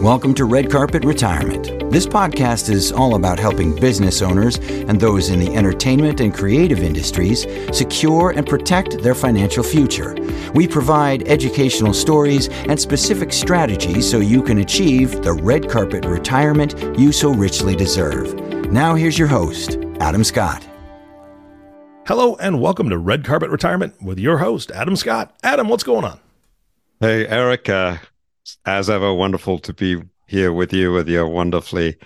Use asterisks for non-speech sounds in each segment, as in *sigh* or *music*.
Welcome to Red Carpet Retirement. This podcast is all about helping business owners and those in the entertainment and creative industries secure and protect their financial future. We provide educational stories and specific strategies so you can achieve the red carpet retirement you so richly deserve. Now, here's your host, Adam Scott. Hello, and welcome to Red Carpet Retirement with your host, Adam Scott. Adam, what's going on? Hey, Eric. Uh, as ever, wonderful to be here with you with your wonderfully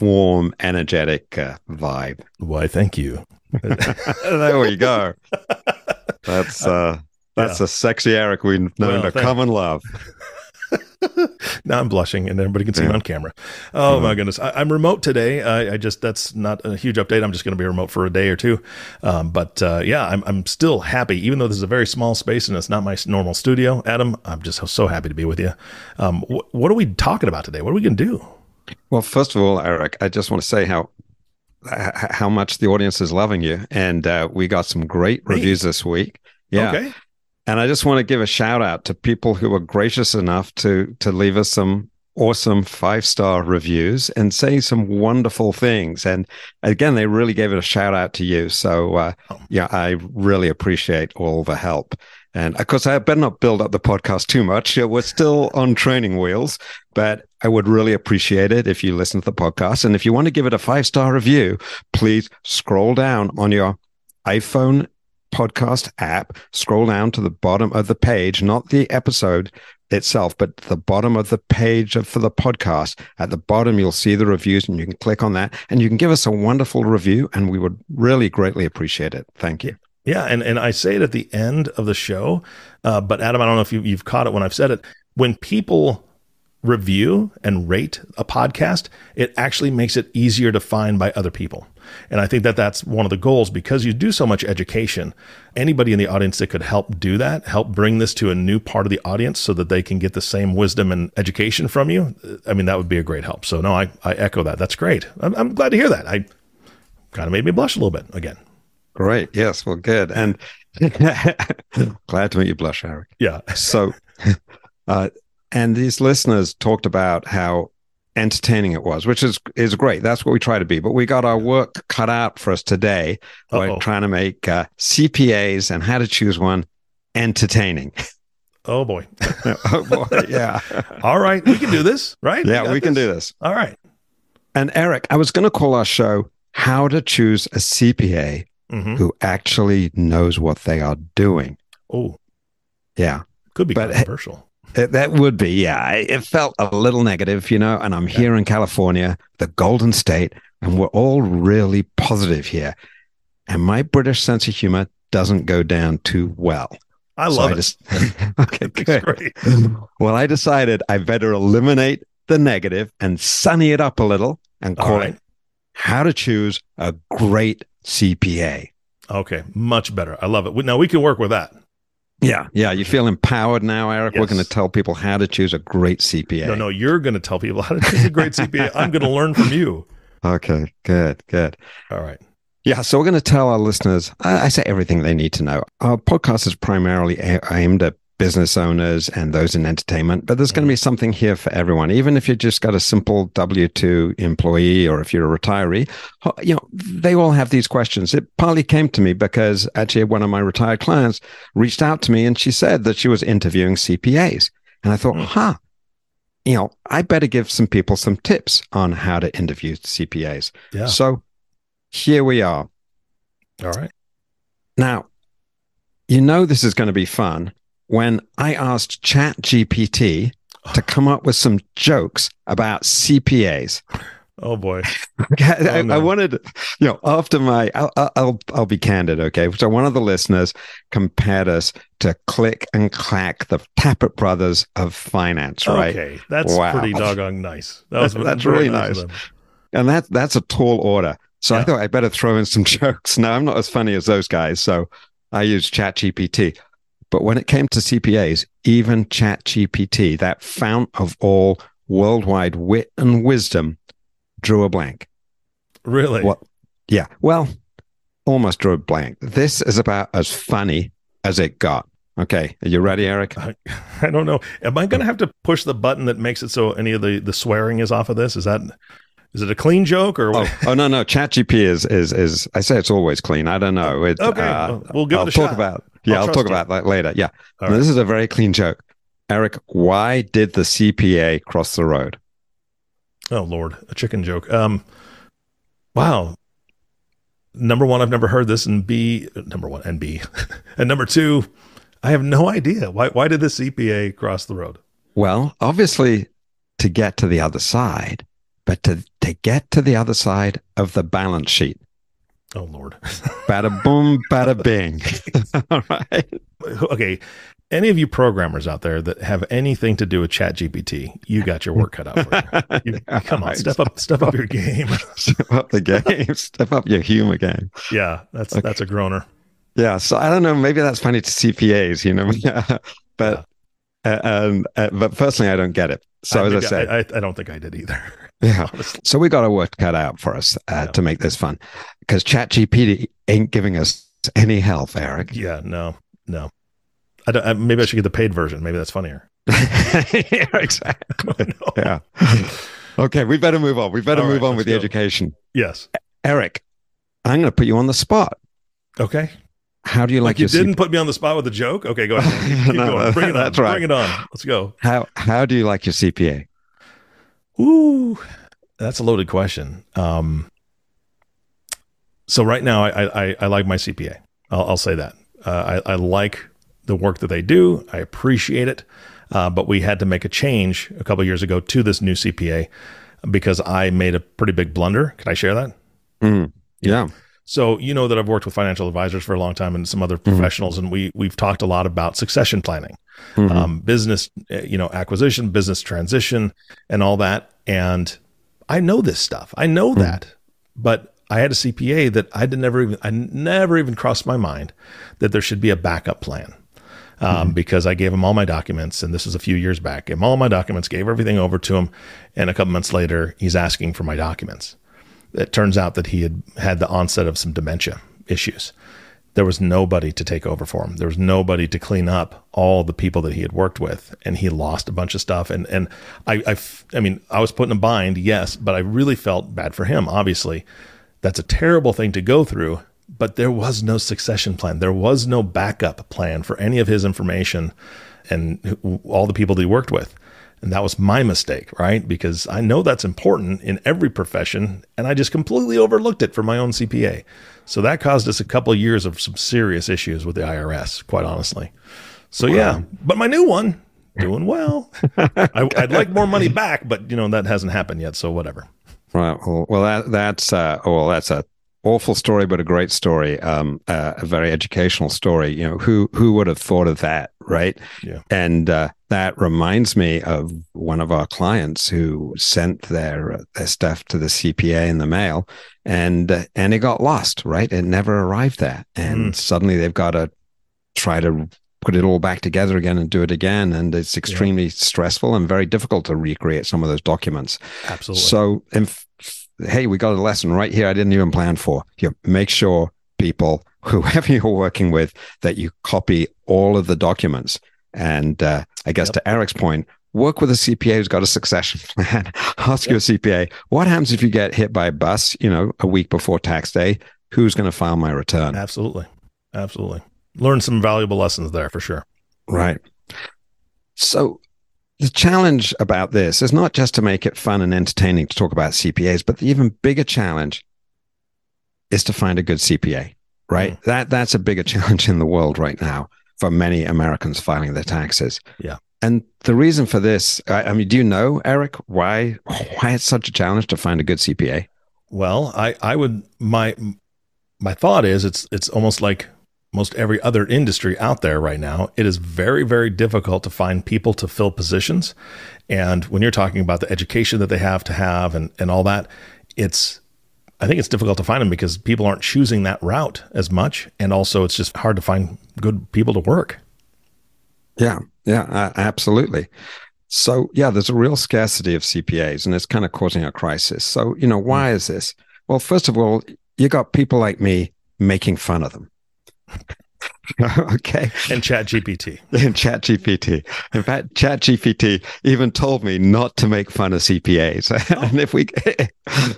warm, energetic uh, vibe. Why, thank you. *laughs* *laughs* there we go. That's uh, that's yeah. a sexy Eric we've known well, to come and love. *laughs* now I'm blushing, and everybody can see yeah. me on camera. Oh my goodness, I, am remote today. I, I, just that's not a huge update. I'm just going to be remote for a day or two. Um, but uh, yeah, I'm I'm still happy, even though this is a very small space and it's not my normal studio. Adam, I'm just so happy to be with you. Um, wh- what are we talking about today? What are we going to do? Well, first of all, Eric, I just want to say how how much the audience is loving you, and uh, we got some great reviews this week. Yeah. Okay. And I just want to give a shout out to people who were gracious enough to to leave us some awesome five star reviews and say some wonderful things. And again, they really gave it a shout out to you. So uh, oh. yeah, I really appreciate all the help. And of course, I better not build up the podcast too much. We're still on training wheels, but I would really appreciate it if you listen to the podcast. And if you want to give it a five star review, please scroll down on your iPhone podcast app, scroll down to the bottom of the page, not the episode itself, but the bottom of the page for the podcast. At the bottom, you'll see the reviews and you can click on that and you can give us a wonderful review and we would really greatly appreciate it. Thank you. Yeah. And, and I say it at the end of the show, uh, but Adam, I don't know if you, you've caught it when I've said it. When people review and rate a podcast, it actually makes it easier to find by other people. And I think that that's one of the goals because you do so much education. Anybody in the audience that could help do that, help bring this to a new part of the audience so that they can get the same wisdom and education from you, I mean, that would be a great help. So, no, I, I echo that. That's great. I'm, I'm glad to hear that. I kind of made me blush a little bit again. Great. Yes. Well, good. And *laughs* glad to make you blush, Eric. Yeah. so, *laughs* uh, and these listeners talked about how entertaining it was, which is is great. That's what we try to be. But we got our work cut out for us today. We're trying to make uh, CPAs and how to choose one entertaining. *laughs* Oh boy. *laughs* oh boy. Yeah. *laughs* All right, we can do this, right? Yeah, we, we can do this. All right. And Eric, I was going to call our show "How to Choose a CPA mm-hmm. Who Actually Knows What They Are Doing." Oh. Yeah. Could be but, controversial. It, that would be, yeah. It felt a little negative, you know. And I'm yeah. here in California, the Golden State, and we're all really positive here. And my British sense of humor doesn't go down too well. I love so I it. Just, *laughs* okay, good. Well, I decided I better eliminate the negative and sunny it up a little and call right. it "How to Choose a Great CPA." Okay, much better. I love it. Now we can work with that. Yeah, yeah. You feel empowered now, Eric. Yes. We're going to tell people how to choose a great CPA. No, no, you're going to tell people how to choose a great *laughs* CPA. I'm going to learn from you. Okay, good, good. All right. Yeah, so we're going to tell our listeners, I, I say everything they need to know. Our podcast is primarily aimed at business owners and those in entertainment, but there's going to be something here for everyone. Even if you just got a simple W 2 employee or if you're a retiree, you know, they all have these questions. It partly came to me because actually one of my retired clients reached out to me and she said that she was interviewing CPAs. And I thought, mm. huh, you know, I better give some people some tips on how to interview CPAs. Yeah. So here we are. All right. Now, you know, this is going to be fun when I asked ChatGPT to come up with some jokes about CPAs. Oh boy! *laughs* Oh, I, oh, no. I, wanted, you know, after my, I'll, I'll, I'll be candid, okay. So one of the listeners compared us to Click and Clack, the Tappet brothers of finance, right? Okay, that's wow. pretty doggone nice. That was *laughs* that's really nice, nice. and that that's a tall order. So yeah. I thought I better throw in some *laughs* jokes. Now I'm not as funny as those guys, so I used Chat GPT. But when it came to CPAs, even ChatGPT, that fount of all worldwide wit and wisdom, drew a blank. Really? Well, yeah. Well, almost drew a blank. This is about as funny as it got. Okay, are you ready, Eric? I, I don't know. Am I going to have to push the button that makes it so any of the the swearing is off of this? Is that is it a clean joke or? Oh, oh no, no. ChatGPT is is is. I say it's always clean. I don't know. It, okay, uh, we'll give I'll it a talk shot. about. Yeah, I'll, I'll talk you. about that later. Yeah, no, right. this is a very clean joke. Eric, why did the CPA cross the road? Oh Lord, a chicken joke. Um, wow. Number one, I've never heard this, and B, number one, and B, *laughs* and number two, I have no idea why. Why did the CPA cross the road? Well, obviously, to get to the other side, but to to get to the other side of the balance sheet. Oh Lord! *laughs* bada boom, bada bing. *laughs* All right. Okay, any of you programmers out there that have anything to do with chat gpt you got your work cut out for you. you *laughs* come on step up step up your game step up the game step up your humor game yeah that's okay. that's a groaner yeah so i don't know maybe that's funny to cpas you know but yeah. uh, um, uh, but personally i don't get it so I as i said I, I, don't think i did either yeah honestly. so we got a work cut out for us uh, yeah. to make this fun because chat gpt ain't giving us any help eric yeah no no I don't, I, maybe I should get the paid version. Maybe that's funnier. *laughs* yeah, exactly. *laughs* Yeah. Okay, we better move on. We better All move right, on with the education. Yes. Eric, I'm going to put you on the spot. Okay. How do you like, like you didn't put me on the spot with a joke? Okay, go ahead. *laughs* No, going. Bring it on. Right. Bring it on. Let's go. How how do you like your CPA? Ooh, that's a loaded question. Um, so right now, I I, I like my CPA. I'll, I'll say that. Uh, I, I like the work that they do. I appreciate it. Uh, but we had to make a change a couple years ago to this new CPA because I made a pretty big blunder. Can I share that? Mm, yeah. So you know that I've worked with financial advisors for a long time and some other mm-hmm. professionals, and we we've talked a lot about succession planning, mm-hmm. um, business, eh, you know, acquisition, business transition, and all that. And I know this stuff. I know mm-hmm. that, but I had a CPA that I did never even I never even crossed my mind that there should be a backup plan um, mm-hmm. because I gave him all my documents, and this was a few years back. Gave him all my documents, gave everything over to him, and a couple months later, he's asking for my documents. It turns out that he had had the onset of some dementia issues. There was nobody to take over for him. There was nobody to clean up all the people that he had worked with, and he lost a bunch of stuff. And and I I, I mean I was put in a bind, yes, but I really felt bad for him. Obviously, that's a terrible thing to go through but there was no succession plan. There was no backup plan for any of his information and all the people that he worked with. And that was my mistake, right? Because I know that's important in every profession, and I just completely overlooked it for my own CPA. So that caused us a couple of years of some serious issues with the IRS, quite honestly. So wow. yeah, but my new one doing well. I, would like more money back, but you know that hasn't happened yet. So whatever. Right. Well, well that, that's uh, well, that's a awful story, but a great story. Um, uh, a very educational story. You know, who who would have thought of that, right? Yeah. And uh, that reminds me of one of our clients who sent their their stuff to the CPA in the mail, and uh, and it got lost. Right, it never arrived there, and mm. suddenly they've got to try to put it all back together again and do it again and it's extremely yeah. stressful and very difficult to recreate some of those documents absolutely so in hey, we got a lesson right here I didn't even plan for. You make sure people, *laughs* whoever you're working with, that you copy all of the documents. And uh, I guess yep. to Eric's point, work with a CPA who's got a succession plan. *laughs* Ask yep. your CPA, what happens if you get hit by a bus, you know, a week before tax day? Who's going to file my return? Absolutely. Absolutely. Learn some valuable lessons there for sure. Right. So the challenge about this is not just to make it fun and entertaining to talk about CPAs, but the even bigger challenge is to find a good CPA, right? Mm. That that's a bigger *laughs* challenge in the world right now for many Americans filing their taxes. Yeah. And the reason for this, I, I mean, do you know, Eric, why why it's such a challenge to find a good CPA? Well, I I would my my thought is it's it's almost like most every other industry out there right now, it is very, very difficult to find people to fill positions. And when you're talking about the education that they have to have and, and all that, it's, I think it's difficult to find them because people aren't choosing that route as much. And also, it's just hard to find good people to work. Yeah, yeah, uh, absolutely. So, yeah, there's a real scarcity of CPAs and it's kind of causing a crisis. So, you know, why mm. is this? Well, first of all, you got people like me making fun of them *laughs* okay. And Chat GPT. *laughs* And Chat GPT. In fact, Chat GPT even told me not to make fun of CPAs. *laughs* Oh. and if we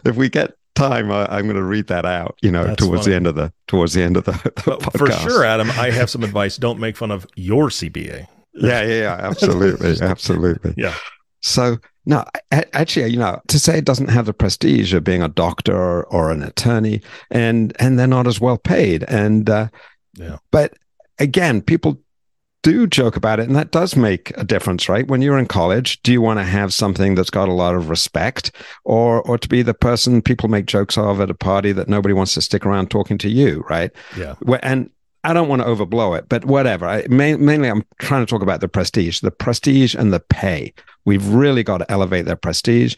if we get time, I, am going to read that out. You know, That's towards funny. the end of the towards the end of the, the For sure, Adam, I have some advice. Don't make fun of your CPA. Yeah, yeah, yeah. Absolutely, absolutely. Yeah. So no, actually, you know, to say it doesn't have the prestige of being a doctor or an attorney, and and they're not as well paid, and uh, yeah. But again, people do joke about it, and that does make a difference, right? When you're in college, do you want to have something that's got a lot of respect, or or to be the person people make jokes of at a party that nobody wants to stick around talking to you, right? Yeah. And I don't want to overblow it, but whatever. I, mainly, I'm trying to talk about the prestige, the prestige and the pay. We've really got to elevate their prestige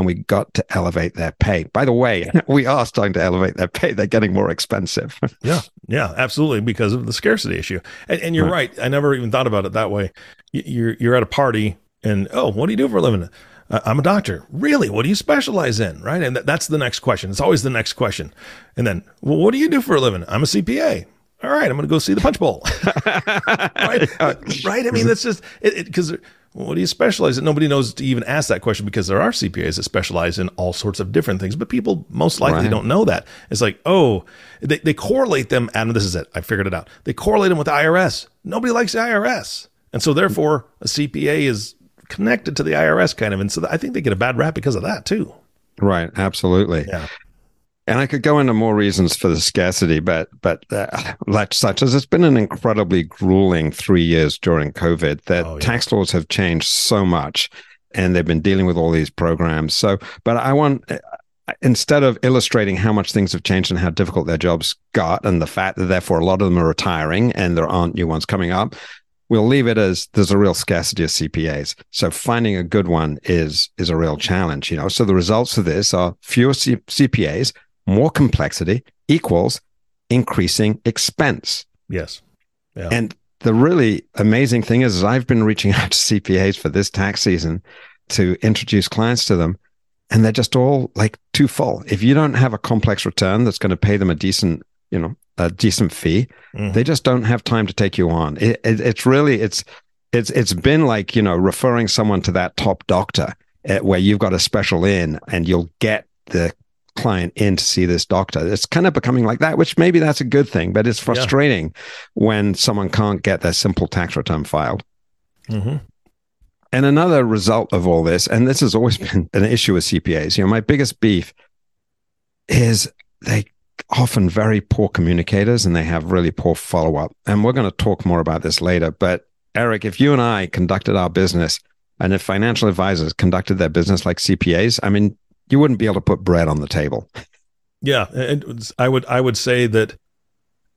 and we got to elevate their pay. By the way, *laughs* we are starting to elevate their pay. They're getting more expensive. *laughs* yeah, yeah, absolutely, because of the scarcity issue. And, and you're right. right. I never even thought about it that way. You're you're at a party, and oh, what do you do for a living? I'm a doctor. Really? What do you specialize in? Right? And that's the next question. It's always the next question. And then, well, what do you do for a living? I'm a CPA all right, I'm going to go see the punch bowl. *laughs* right? Uh, right? I mean, that's just because what do you specialize in? Nobody knows to even ask that question because there are CPAs that specialize in all sorts of different things, but people most likely right. don't know that. It's like, oh, they, they correlate them. Adam, this is it. I figured it out. They correlate them with the IRS. Nobody likes the IRS. And so therefore, a CPA is connected to the IRS kind of. And so I think they get a bad rap because of that too. Right. Absolutely. Yeah. And I could go into more reasons for the scarcity, but but uh, like such as it's been an incredibly grueling three years during COVID. That oh, yeah. tax laws have changed so much, and they've been dealing with all these programs. So, but I want uh, instead of illustrating how much things have changed and how difficult their jobs got, and the fact that therefore a lot of them are retiring and there aren't new ones coming up, we'll leave it as there's a real scarcity of CPAs. So finding a good one is is a real challenge. You know, so the results of this are fewer C- CPAs more complexity equals increasing expense. Yes. Yeah. And the really amazing thing is, is I've been reaching *laughs* out to CPAs for this tax season to introduce clients to them, and they're just all like too full. If you don't have a complex return that's going to pay them a decent, you know, a decent fee, mm-hmm. they just don't have time to take you on. It, it, it's really it's it's it's been like you know referring someone to that top doctor eh, where you've got a special in and you'll get the client in to see this doctor. It's kind of becoming like that, which maybe that's a good thing, but it's frustrating yeah. when someone can't get their simple tax return filed. Mm-hmm. And another result of all this, and this has always *laughs* been an issue with CPAs, you know, my biggest beef is they often very poor communicators and they have really poor follow up. And we're going to talk more about this later. But Eric, if you and I conducted our business and if financial advisors conducted their business like CPAs, I mean, you wouldn't be able to put bread on the table. Yeah, and I would I would say that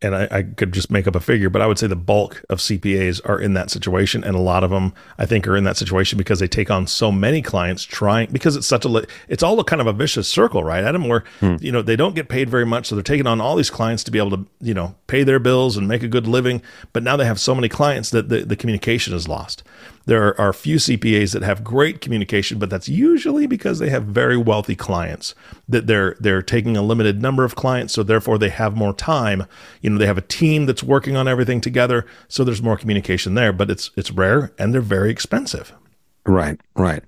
and I, I, could just make up a figure, but I would say the bulk of CPAs are in that situation, and a lot of them I think are in that situation because they take on so many clients trying because it's such a it's all a kind of a vicious circle, right, Adam? Where hmm. you know they don't get paid very much, so they're taking on all these clients to be able to you know pay their bills and make a good living, but now they have so many clients that the, the communication is lost. There are a few CPAs that have great communication, but that's usually because they have very wealthy clients that they're they're taking a limited number of clients, so therefore they have more time. You know, they have a team that's working on everything together, so there's more communication there. But it's it's rare and they're very expensive. Right, right.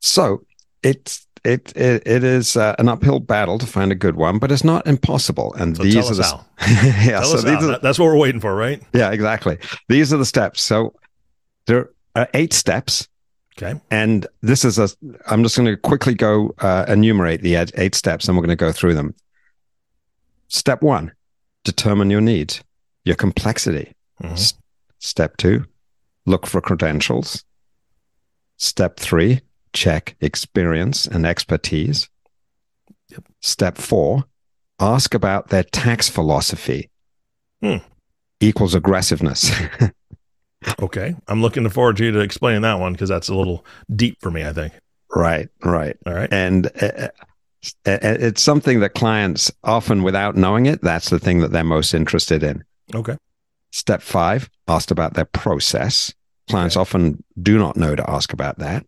So it's it it, it is uh, an uphill battle to find a good one, but it's not impossible. And so these are the *laughs* yeah, tell so these are, that's what we're waiting for, right? Yeah, exactly. These are the steps. So there are eight steps. Okay. And this is a, I'm just going to quickly go uh, enumerate the eight steps and we're going to go through them. Step one, determine your needs, your complexity. Mm-hmm. S- step two, look for credentials. Step three, check experience and expertise. Yep. Step four, ask about their tax philosophy. Hmm. Equals aggressiveness. *laughs* Okay. I'm looking forward to you to explaining that one because that's a little deep for me, I think. Right, right. All right. And uh, uh, uh, it's something that clients often, without knowing it, that's the thing that they're most interested in. Okay. Step five, asked about their process. Clients okay. often do not know to ask about that.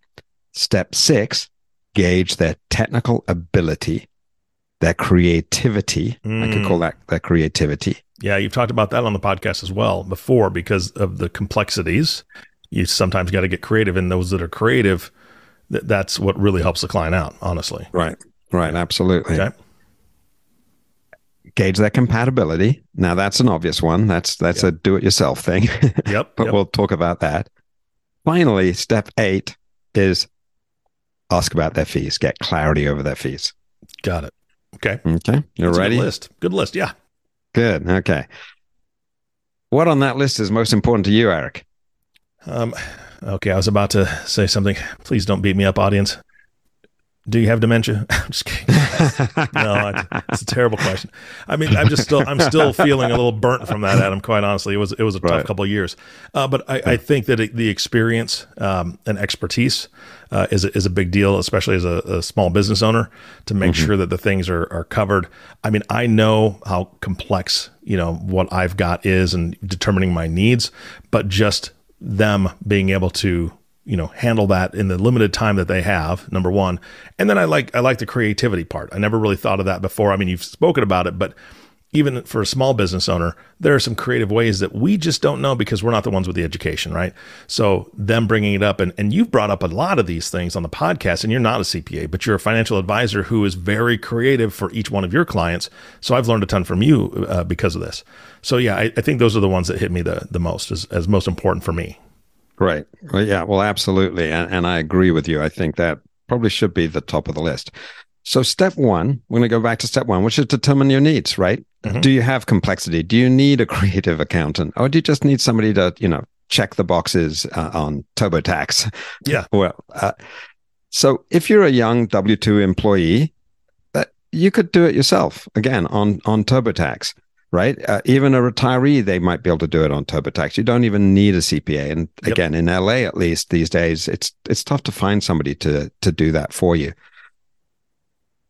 Step six, gauge their technical ability. Their creativity. Mm. I could call mm. that their creativity. Yeah, you've talked about that on the podcast as well before because of the complexities. You sometimes got to get creative, and those that are creative, th- that's what really helps the client out. Honestly, right, right, absolutely. Okay. Gauge their compatibility. Now that's an obvious one. That's that's yep. a do-it-yourself thing. *laughs* yep. but yep. we'll talk about that. Finally, step eight is ask about their fees. Get clarity over their fees. Got it. Okay. Okay. You That's ready? good list. Good list. Yeah. Good. Okay. What on that list is most important to you, Eric? Um, okay. I was about to say something. Please don't beat me up, audience. Do you have dementia? *laughs* I'm just kidding. no, it's a terrible question. I mean, I'm just still, I'm still feeling a little burnt from that, Adam. Quite honestly, it was, it was a tough couple of years. Uh, but I, I, think that it, the experience um, and expertise uh, is a, is a big deal, especially as a, a small business owner, to make mm-hmm. sure that the things are are covered. I mean, I know how complex you know what I've got is and determining my needs, but just them being able to you know handle that in the limited time that they have number one and then i like i like the creativity part i never really thought of that before i mean you've spoken about it but even for a small business owner there are some creative ways that we just don't know because we're not the ones with the education right so them bringing it up and, and you've brought up a lot of these things on the podcast and you're not a cpa but you're a financial advisor who is very creative for each one of your clients so i've learned a ton from you uh, because of this so yeah I, I, think those are the ones that hit me the, the most as, as most important for me Right. Well, yeah. Well, absolutely, and, and I agree with you. I think that probably should be the top of the list. So, step one, we're going to go back to step one, which is determine your needs. Right? Mm-hmm. Do you have complexity? Do you need a *laughs* creative accountant, or do you just need somebody to, you know, check the boxes uh, on TurboTax? Yeah. *laughs* well, uh, so if you're a young W two employee, that you could do it yourself again on on TurboTax right? Uh, even a retiree, they might be able to do it on TurboTax. You don't even need a CPA. And yep. again, in LA, at least these days, it's it's tough to find somebody to to do that for you.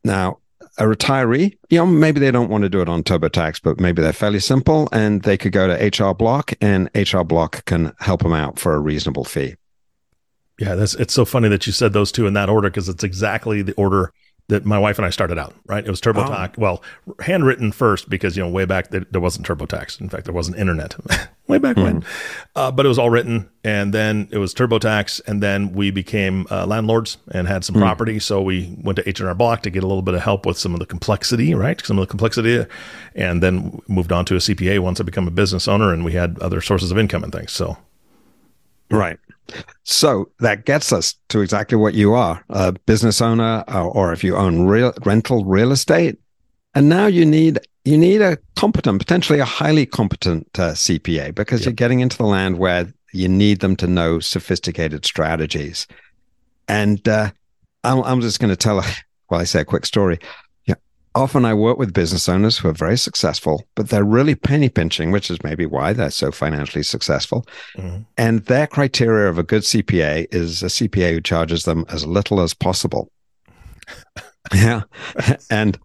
Now, a retiree, you know, maybe they don't want to do it on TurboTax, but maybe they're fairly simple, and they could go to H&R Block, and H&R Block can help them out for a reasonable fee. Yeah, that's it's so funny that you said those two in that order because it's exactly the order that my wife and I started out, right? It was TurboTax. Oh. Well, handwritten first because, you know, way back there, there wasn't TurboTax. In fact, there wasn't internet *laughs* way back mm. when. Hmm. Uh, but it was all written. And then it was TurboTax. And then we became uh, landlords and had some mm. property. So we went to H&R Block to get a little bit of help with some of the complexity, right? Some of the complexity. And then moved on to a CPA once I became a business owner and we had other sources of income and things. So. Right. So that gets us to exactly what you are a business owner, or, or if you own real, rental real estate. And now you need you need a competent, potentially a highly competent uh, CPA because yep. you're getting into the land where you need them to know sophisticated strategies. And uh, I'm, I'm just going to tell, a, *laughs* well, I say a quick story often I work with business owners who are very successful, but they're really penny pinching, which is maybe why they're so financially successful. Mm-hmm. And their criteria of a good CPA is a CPA who charges them as little as possible. *laughs* yeah. And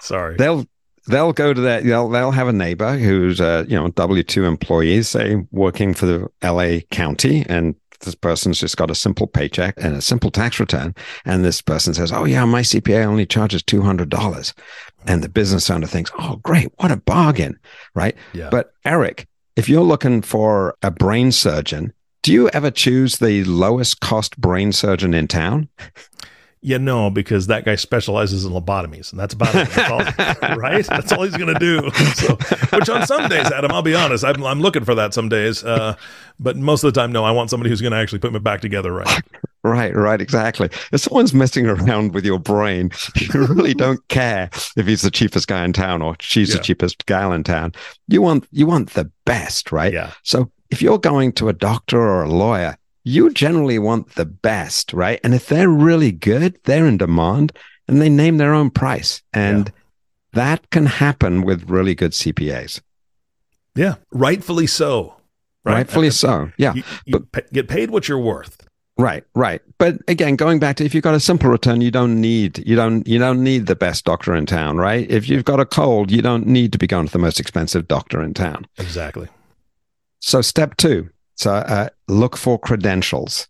sorry. They'll they'll go to that they'll they'll have a neighbor who's a you know W2 employee, say working for the LA county and this person's just got a simple paycheck and a simple tax return. And this person says, Oh, yeah, my CPA only charges $200. And the business owner thinks, Oh, great. What a bargain. Right. Yeah. But Eric, if you're looking for a brain surgeon, do you ever choose the lowest cost brain surgeon in town? *laughs* Yeah, no, because that guy specializes in lobotomies, and that's about it. That's all, *laughs* right? That's all he's going to do. So, which on some days, Adam, I'll be honest, I'm, I'm looking for that some days. Uh, but most of the time, no, I want somebody who's going to actually put me back together right. *laughs* Right, right, exactly. If someone's messing around with your brain, you really don't care if he's the cheapest guy in town or she's yeah. the cheapest gal in town. You want you want the best, right? Yeah. So if you're going to a doctor or a lawyer, you generally want the best, right? And if they're really good, they're in demand and they name their own price. And yeah. that can happen with really good CPAs. Yeah, rightfully so. Right? Rightfully so. Yeah. You, you but, get paid what you're worth. Right, right. But again, going back to if you've got a simple return, you don't need you don't you don't need the best doctor in town, right? If you've got a cold, you don't need to be going to the most expensive doctor in town. Exactly. So step two, so uh, look for credentials.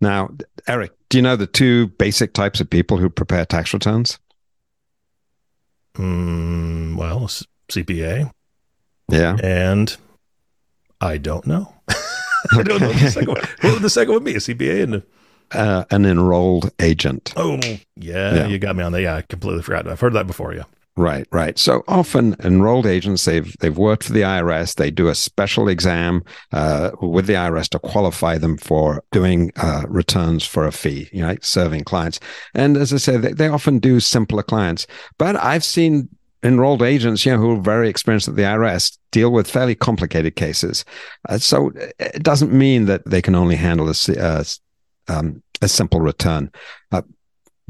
Now, Eric, do you know the two basic types of people who prepare tax returns? Mm, well, CPA. Yeah. And I don't know. *laughs* I don't know the second one. *laughs* What would the second one be? A CPA and a uh, an enrolled agent. Oh, yeah, yeah, you got me on that. Yeah, I completely forgot. I've heard that before. Yeah. Right, right. So often enrolled agents, they've they've worked for the IRS. They do a special exam uh, with the IRS to qualify them for doing uh, returns for a fee, you know, serving clients. And as I said, they, they often do simpler clients. But I've seen enrolled agents, you know, who are very experienced at the IRS, deal with fairly complicated cases. Uh, so it doesn't mean that they can only handle a, uh, um, a simple return. Uh,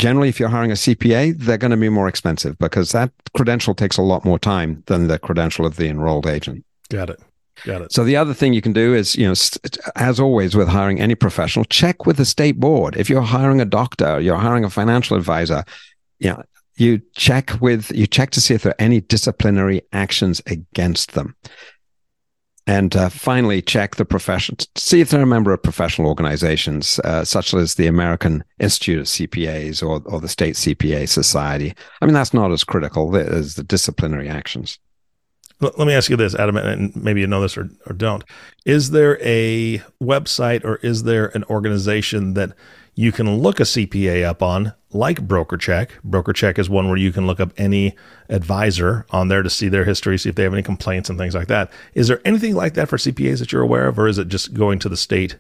generally, if you're hiring a CPA, they're going to be more expensive because that credential takes a lot more time than the credential of the enrolled agent. Got it. Got it. So the other thing you can do is, you know, as always with hiring any professional, check with the state board. If you're hiring a doctor, you're hiring a financial advisor, you know, you check with you check to see if there are any disciplinary actions against them. And uh, finally, check the profession, see if they're a member of professional organizations, uh, such as the American Institute of CPAs or, or the State CPA Society. I mean, that's not as critical as the disciplinary actions. Let me ask you this, Adam, and maybe you know this or, or don't. Is there a website or is there an organization that you can look a CPA up on, like BrokerCheck. BrokerCheck is one where you can look up any advisor on there to see their history, see if they have any complaints and things like that. Is there anything like that for CPAs that you're aware of, or is it just going to the state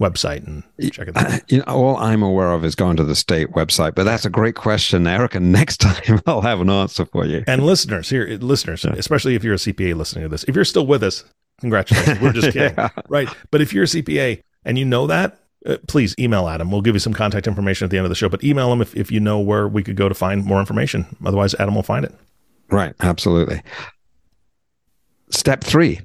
website and checking it *laughs* You know, all I'm aware of is going to the state website, but that's a great question, Eric. And *laughs* next time I'll have an answer for you. And listeners here, listeners, yeah. especially if you're a CPA listening to this, if you're still with us, congratulations. We're just *laughs* kidding. yeah. Right. But if you're a CPA and you know that, uh, please email Adam. We'll give you some contact information at the end of the show, but email him if, if you know where we could go to find more information. Otherwise, Adam will find it. Right. Absolutely. Step three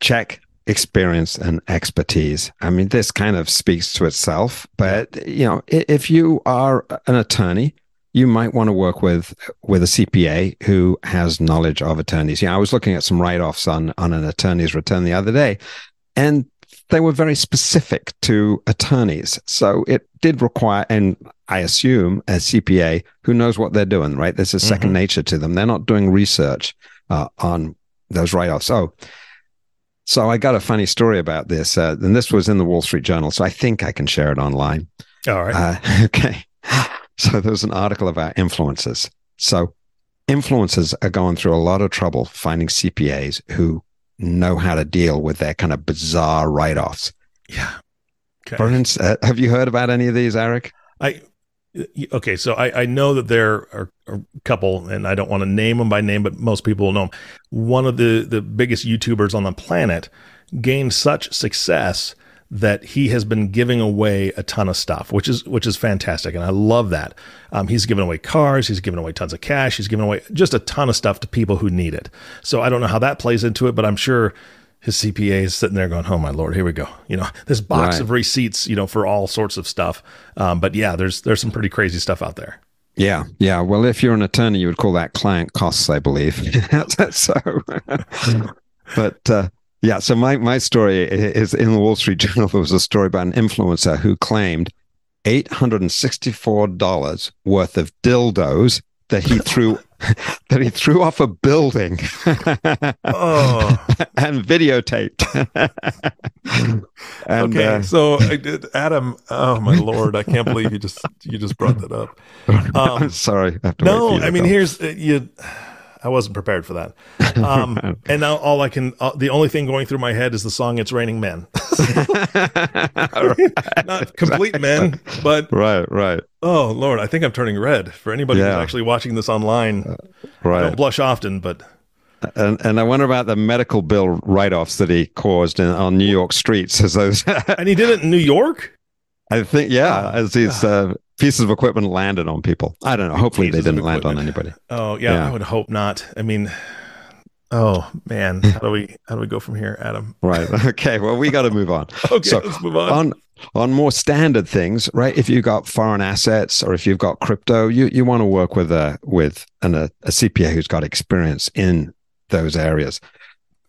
check experience and expertise. I mean, this kind of speaks to itself, but you know, if you are an attorney, you might want to work with with a CPA who has knowledge of attorneys. Yeah, I was looking at some write-offs on on an attorney's return the other day, and they were very specific to attorneys. So it did require, and I assume, a CPA who knows what they're doing, right? There's a 2nd mm-hmm. nature to them. They're not doing research uh, on those write offs. Oh, so I got a funny story about this, uh, and this was in the Wall Street Journal. So I think I can share it online. All right. Uh, *laughs* okay. So there's an article about influencers. So influencers are going through a lot of trouble finding CPAs who know how to deal with their kind of bizarre write offs. Yeah. Okay. For instance, uh, have you heard about any of these, Eric? I okay, so I, I know that there are, are, a couple, and I don't want to name them by name, but most people will know them. One of the the biggest YouTubers on the planet gained such success that he has been giving away a ton of stuff, which is which is fantastic, and I love that. Um, he's given away cars, he's given away tons of cash, he's given away just a ton of stuff to people who need it. So I don't know how that plays into it, but I'm sure his CPA is sitting there going, "Oh my lord, here we go." You know, this box right. of receipts, you know, for all sorts of stuff. Um, but yeah, there's there's some pretty crazy stuff out there. Yeah, yeah. Well, if you're an attorney, you would call that client costs, I believe. *laughs* so, *laughs* but uh, yeah. So my, my story is in the Wall Street Journal. *laughs* There was a story about an influencer who claimed $864 worth of dildos that he threw *laughs* *laughs* that he threw off a building oh. and videotaped. and, okay, uh, so I did, Adam. Oh my lord, I can't believe you just you just brought that up. Um, I'm sorry. I no, I mean here's uh, you. I wasn't prepared for that. *laughs* Um, and now all I can, uh, the only thing going through my head is the song "It's Raining Men." *laughs* Not *laughs* complete men, but right, right. Oh Lord, I think I'm turning red. For anybody yeah. who's actually watching this online, uh, right. I don't blush often, but. And, and I wonder about the medical bill write-offs that he caused in, on New York streets as those. and he did it in New York. I think, yeah, as these uh, pieces of equipment landed on people. I don't know. Hopefully, pieces they didn't land on anybody. Oh yeah, yeah, I would hope not. I mean, oh man, how do we how do we go from here, Adam? Right. *laughs* Okay. Well, we got to move on. *laughs* okay, so let's move on. On on more standard things, right? If you've got foreign assets or if you've got crypto, you you want to work with a with an, a, a CPA who's got experience in those areas.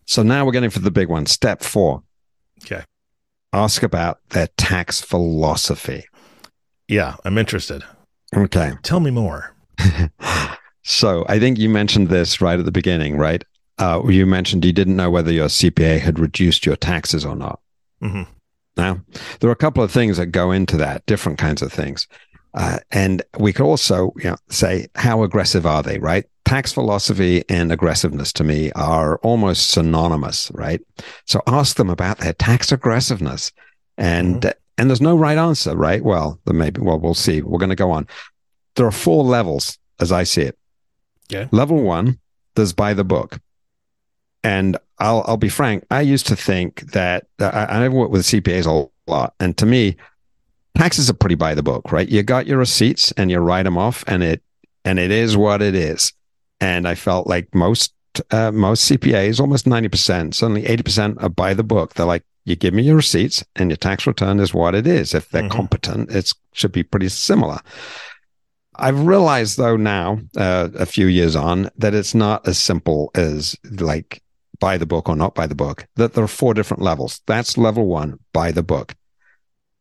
So now we're getting for the big one. Step four. Okay ask about their tax philosophy. Yeah, I'm interested. Okay. Tell me more. *laughs* So I think you mentioned this right at the beginning, right? Uh, you mentioned you didn't know whether your CPA had reduced your taxes or not. Mm-hmm. Now, there are a couple of things that go into that, different kinds of things. Uh, and we could also you know, say, how aggressive are they, right? Tax philosophy and aggressiveness to me are almost synonymous, right? So ask them about their tax aggressiveness. And mm-hmm. And there's no right answer, right? Well, there maybe well, we'll see. We're going to go on. There are four levels as I see it. Yeah. Level one, there's by the book. And I'll I'll be frank. I used to think that I, I've worked with CPAs a lot, and to me, taxes are pretty by the book, right? You got your receipts and you write them off, and it and it is what it is. And I felt like most uh, most CPAs, almost ninety percent, certainly eighty percent, are by the book. They're like, you give me your receipts, and your tax return is what it is. If they're mm-hmm. competent, it should be pretty similar. I've realized though now, uh, a few years on, that it's not as simple as like buy the book or not buy the book. That there are four different levels. That's level one, buy the book.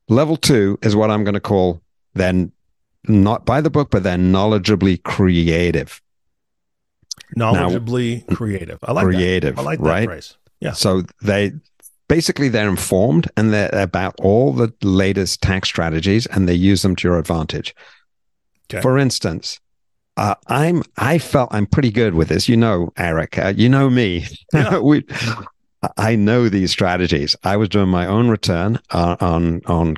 Level two is what I'm going to call then not buy the book, but then knowledgeably creative. Knowledgeably now, creative. I like creative. That. I like that right? phrase. Yeah. So they basically they're informed and they're about all the latest tax strategies and they use them to your advantage. Okay. For instance, uh, I'm I felt I'm pretty good with this. You know, Eric. Uh, you know me. Yeah. *laughs* we, I know these strategies. I was doing my own return uh, on on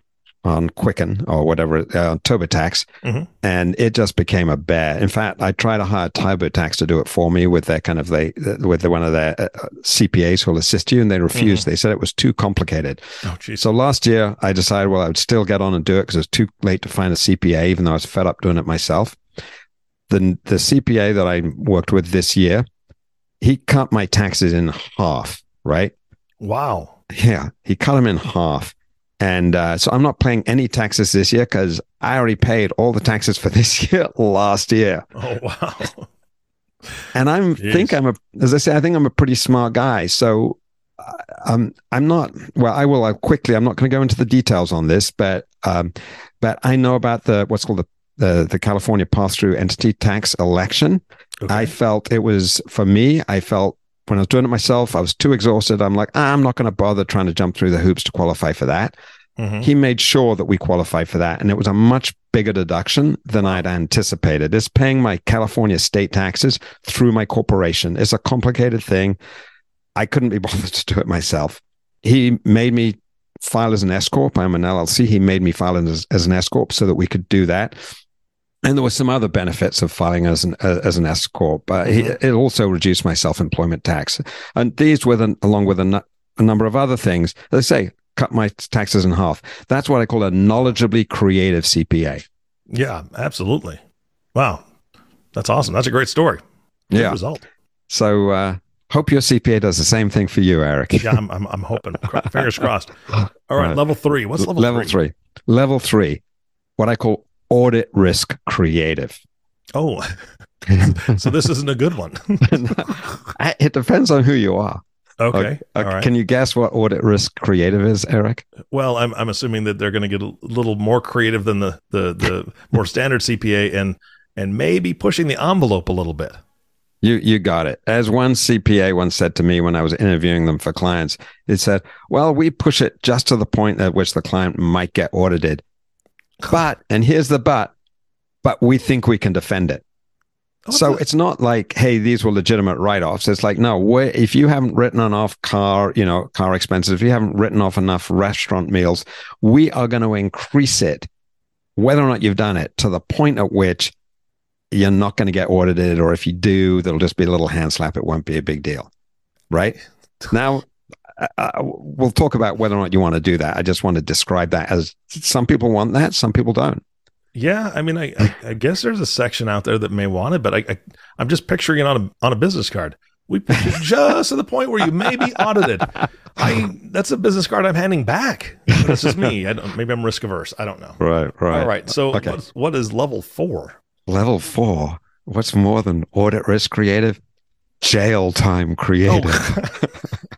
on Quicken or whatever uh, TurboTax, mm-hmm. and it just became a bear. In fact, I tried to hire TurboTax to do it for me with their kind of they with the, one of their uh, CPAs who will assist you, and they refused. Mm-hmm. They said it was too complicated. Oh, geez. So last year, I decided well I would still get on and do it because it was too late to find a CPA, even though I was fed up doing it myself. The the CPA that I worked with this year, he cut my taxes in half. Right? Wow. Yeah, he cut them in half. And uh, so I'm not paying any taxes this year because I already paid all the taxes for *laughs* this year last year. Oh wow! and I think I'm a, as I say, I think I'm a pretty smart guy. So uh, um, I'm not. Well, I will uh, quickly. I'm not going to go into the details on this, but um, but I know about the what's called the the, the California pass through entity tax election. Okay. I felt it was for me. I felt when I was doing it myself, I was too exhausted. I'm like, ah, I'm not going to bother trying to jump through the hoops to qualify for that. Mm-hmm. He made sure that we qualified for that. And it was a much bigger deduction than I'd anticipated. It's paying my California state taxes through my corporation. It's a complicated thing. I couldn't be *laughs* bothered to do it myself. He made me file as an S Corp. I'm an LLC. He made me file as, as an S Corp so that we could do that and there were some other benefits of filing as an uh, as an S corp. Uh. It also reduced my self employment tax, and these with an, along with a, a number of other things. They say cut my taxes in half. That's what I call a knowledgeably creative CPA. Yeah, absolutely. Wow, that's awesome. That's a great story. Good yeah. result. So uh, hope your CPA does the same thing for you, Eric. yeah, I'm, I'm, I'm hoping. Fingers crossed. *laughs* All right, right, level three. What's level, level three? three? Level three. What I call audit risk creative. Oh, *laughs* so this isn't a good one. *laughs* it depends on who you are. Okay. Uh, Can you guess what audit risk creative is, Eric? Well, I'm I'm assuming that they're going to get a little more creative than the the the *laughs* more standard CPA and and maybe pushing the envelope a little bit. You you got it. As one CPA once said to me when I was interviewing them for clients, it said, "Well, we push it just to the point at which the client might get audited, but, and here's the but, but we think we can defend it. so it's not like, hey, these were legitimate write-offs. It's like, no, if you haven't written off car, you know, car expenses, if you haven't written off enough restaurant meals, we are going to increase it, whether or not you've done it, to the point at which you're not going to get audited, or if you do, there'll just be a little hand slap. It won't be a big deal, right? *laughs* Now, uh, uh, we'll talk about whether or not you want to do that. I just want to describe that as some people want that, some people don't. Yeah, I mean, I, I, I guess there's a section out there that may want it, but I, I am just picturing it on a on a business card. We just to the point where you may be audited. I that's a business card I'm handing back. This is me. I don't, maybe I'm risk averse. I don't know. Right, right. All right. So okay. what's, what is level four? Level four. What's more than audit risk creative? Jail time creative. Oh. *laughs*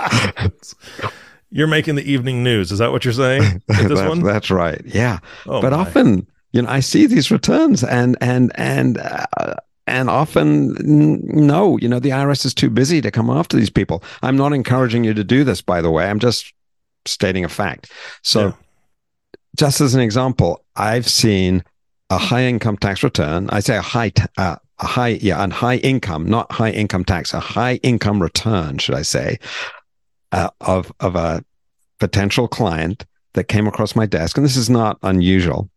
*laughs* you're making the evening news. Is that what you're saying? *laughs* this one? That's right. Yeah. Oh but my. often, you know, I see these returns and and and uh, and often no you know the irs is too busy to come after these people i'm not encouraging you to do this by the way i'm just stating a fact so yeah. just as an example i've seen a high income tax return i say a high t- uh, a high yeah and high income not high income tax a high income return should i say uh, of of a potential client that came across my desk and this is not unusual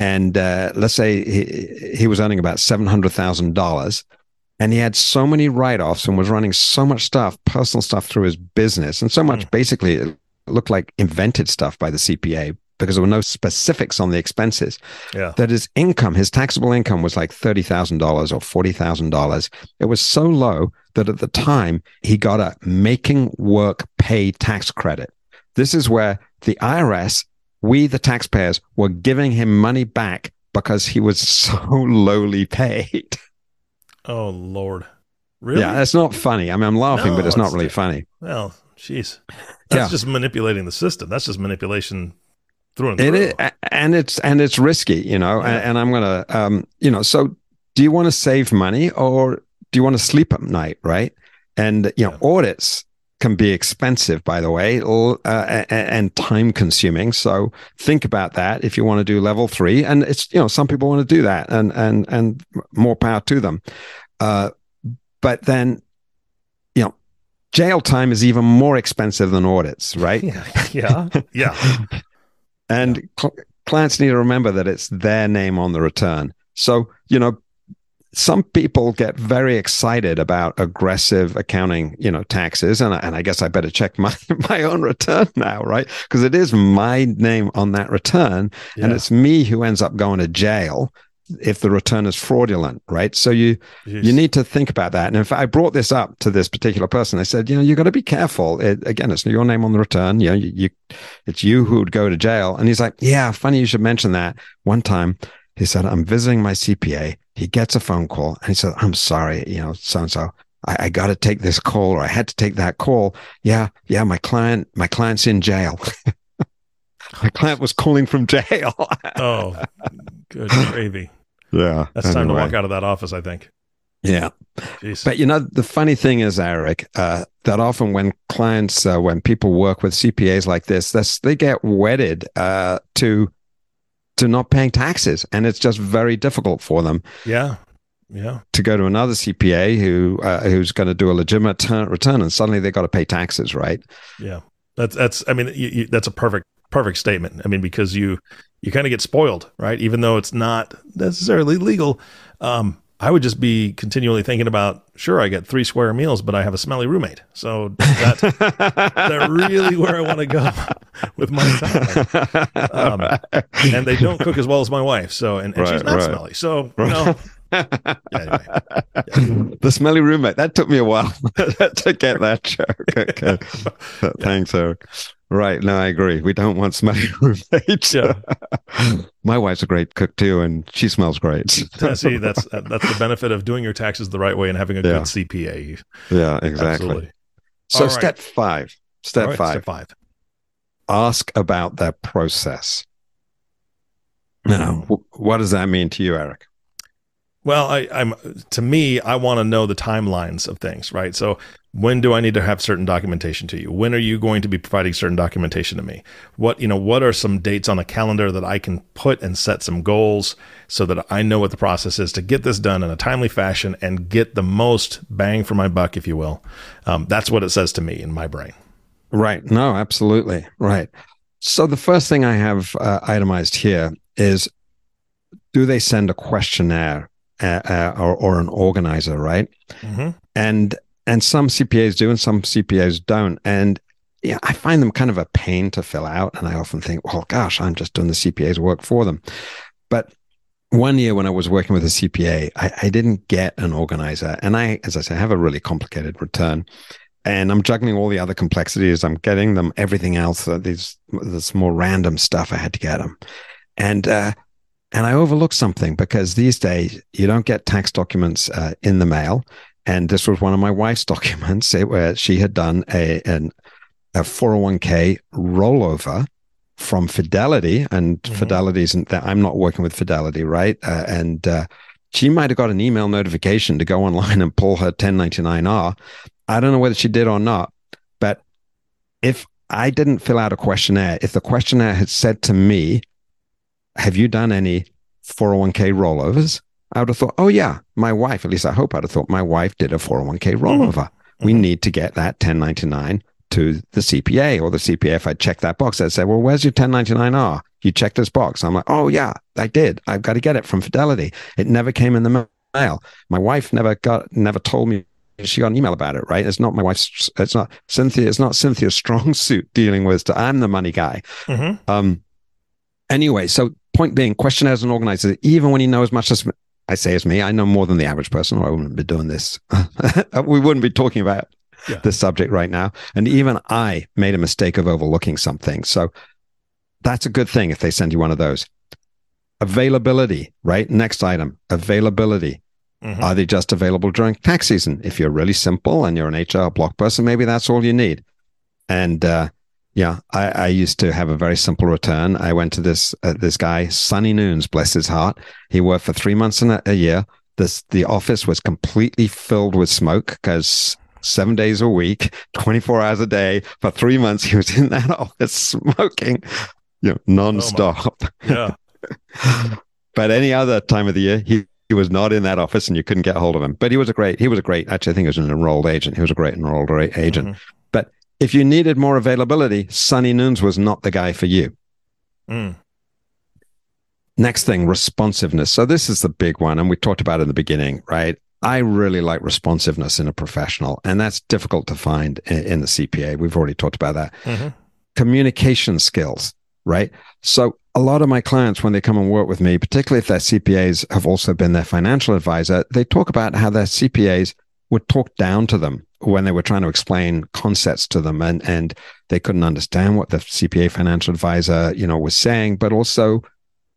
and uh, let's say he, he was earning about $700,000 and he had so many write-offs and was running so much stuff, personal stuff through his business and so much mm. basically it looked like invented stuff by the CPA because there were no specifics on the expenses. Yeah. That his income, his taxable income was like $30,000 or $40,000. It was so low that at the time he got a making work pay tax credit. This is where the IRS we, the taxpayers, were giving him money back because he was *laughs* so lowly paid. Oh, Lord. Really? Yeah, it's not funny. I mean, I'm laughing, no, but it's, it's not really funny. Well, jeez. That's yeah. just manipulating the system. That's just manipulation through and through. It is, and it's and it's risky, you know. Yeah. And, and, I'm gonna, um, you know. So, do you want to save money or do you want to sleep at night, right? And you know, yeah. audits can be expensive, by the way, uh, and time consuming. So think about that if you want to do level three. And it's, you know, some people want to do that and, and, and more power to them. Uh, but then, you know, jail time is even more expensive than audits, right? *laughs* Yeah. Yeah. yeah. *laughs* and. Cl- clients need to remember that it's their name on the return. So, you know, some people get very excited about aggressive accounting, you know, taxes, and I, and I guess I better check my *laughs* my own return now, right? Because it is my name on that return, yeah. and it's me who ends up going to jail if the return is fraudulent, right? So you you need to think about that. And in fact, I brought this up to this particular person. I said, you know, you got to be careful. It, again, it's your name on the return. You know, you, you it's you who would go to jail. And he's like, yeah, funny you should mention that. One time, he said, I'm visiting my CPA he gets a phone call and he said, I'm sorry, you know, so and so. I, I got to take this call or I had to take that call. Yeah, yeah, my client, my client's in jail. *laughs* my client was calling from jail. *laughs* oh, good gravy. Yeah. That's anyway. time to walk out of that office, I think. Yeah. Jeez. But you know, the funny thing is, Eric, uh, that often when clients, uh, when people work with CPAs like this, this they get wedded uh, to to not paying taxes, and it's just very difficult for them. Yeah, yeah. To go to another CPA who uh, who's going to do a legitimate return, and suddenly they've got to pay taxes, right? Yeah, that's that's. I mean, you, you, that's a perfect perfect statement. I mean, because you you kind of get spoiled, right? Even though it's not necessarily legal. Um, I would just be continually thinking about, sure, I get three square meals, but I have a smelly roommate. So that's *laughs* that really where I want to go with my time. Um, and they don't cook as well as my wife. So, and, and right, she's not right. smelly. So, you know, *laughs* yeah, anyway. yeah. The smelly roommate. That took me a while *laughs* to get that joke. Okay. Thanks, Eric. Right. No, I agree. We don't want smelly roommates. *laughs* Yeah. *laughs* My wife's a great cook too, and she smells great. *laughs* See, that's that's the benefit of doing your taxes the right way and having a yeah. good CPA. Yeah, exactly. Absolutely. So, right. step five. Step right, five. Step five. Ask about their process. Now, mm. what does that mean to you, Eric? Well, I, am to me, I want to know the timelines of things, right? So when do I need to have certain documentation to you? When are you going to be providing certain documentation to me? What, you know, what are some dates on the calendar that I can put and set some goals so that I know what the process is to get this done in a timely fashion and get the most bang for my buck, if you will. Um, that's what it says to me in my brain. Right. No, absolutely. Right. So the first thing I have uh, itemized here is do they send a questionnaire uh, uh, or, or an organizer, right? Mm-hmm. And and some CPAs do, and some CPAs don't. And yeah, I find them kind of a pain to fill out. And I often think, well, gosh, I'm just doing the CPA's work for them. But one year when I was working with a CPA, I, I didn't get an organizer. And I, as I say, have a really complicated return. And I'm juggling all the other complexities. I'm getting them everything else. Uh, these this more random stuff I had to get them. And uh, and I overlooked something because these days you don't get tax documents uh, in the mail. And this was one of my wife's *laughs* documents where she had done a, an, a 401k rollover from Fidelity. And mm-hmm. Fidelity isn't that I'm not working with Fidelity, right? Uh, and uh, she might have got an email notification to go online and pull her 1099R. I don't know whether she did or not, but if I didn't fill out a questionnaire, if the questionnaire had said to me, Have you done any 401k rollovers? I would have thought, Oh, yeah, my wife, at least I hope I'd have thought my wife did a 401k mm-hmm. rollover. Mm-hmm. We need to get that 1099 to the CPA or the CPA. If I check that box, I'd say, Well, where's your 1099R? You check this box. I'm like, Oh, yeah, I did. I've got to get it from Fidelity. It never came in the mail. My wife never got, never told me she got an email about it, right? It's not my wife's. It's not Cynthia. It's not Cynthia's strong *laughs* suit dealing with. I'm the money guy. Mm-hmm. Um. Anyway, so point being, questionnaires and organizers, even when you know as much as I say as me, I know more than the average person, or I wouldn't be doing this. *laughs* we wouldn't be talking about yeah. this subject right now. And even I made a mistake of overlooking something. So that's a good thing if they send you one of those. Availability, right? Next item, availability. Mm-hmm. Are they just available during tax season? If you're really simple and you're an H&R Block person, maybe that's all you need. And uh, yeah, I, I, used to have a very simple return. I went to this uh, this guy, Sunny Noons, bless his heart. He worked for three months in a, a year. This the office was completely filled with smoke because seven days a week, *laughs* 24 hours a day for three months, he was in that *laughs* office smoking, you know, nonstop. Oh yeah. *laughs* but any other time of the year, he he was not in that office and you couldn't get hold of him. But he was a great, he was a great, actually, I think he was an enrolled agent. He was a great enrolled agent. Mm-hmm. If you needed more availability, Sunny Noons was not the guy for you. Mm. Next thing, responsiveness. So this is the big one. And we talked about in the beginning, right? I really like responsiveness in a professional, and that's difficult to find in, in the CPA. We've already talked about that. Mm-hmm. Communication skills, right? So a lot of my clients, when they come and work with me, particularly if their CPAs have also been their financial advisor, they talk about how their CPAs would talk down to them when they were trying to explain concepts to them and, and they couldn't understand what the CPA financial advisor, you know, was saying, but also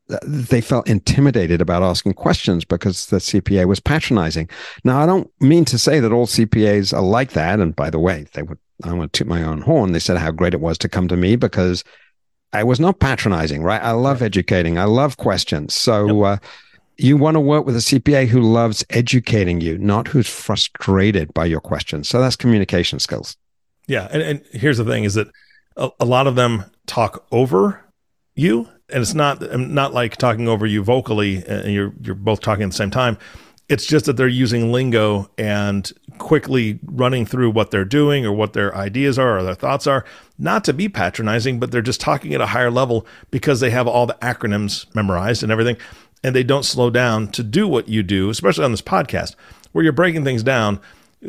uh, they felt intimidated about asking questions because the CPA was patronizing. Now, I don't mean to say that all CPAs are like that. And by the way, they would, I want to toot my own horn. They said how great it was to come to me because I was not patronizing, right? I love educating. I love questions. So yep. uh, you want to work with a CPA who loves educating you, not who's frustrated by your questions. So that's communication skills. Yeah, and, and here's the thing: is that a, a, lot of them talk over you, and it's not um, not like talking over you vocally, uh, and you're you're both talking at the same time. It's just that they're using lingo and quickly running through what they're doing or what their ideas are or their thoughts are, not to be patronizing, but they're just talking at a higher level because they have all the acronyms memorized and everything. And they don't slow down to do what you do, especially on this podcast, where you're breaking things down.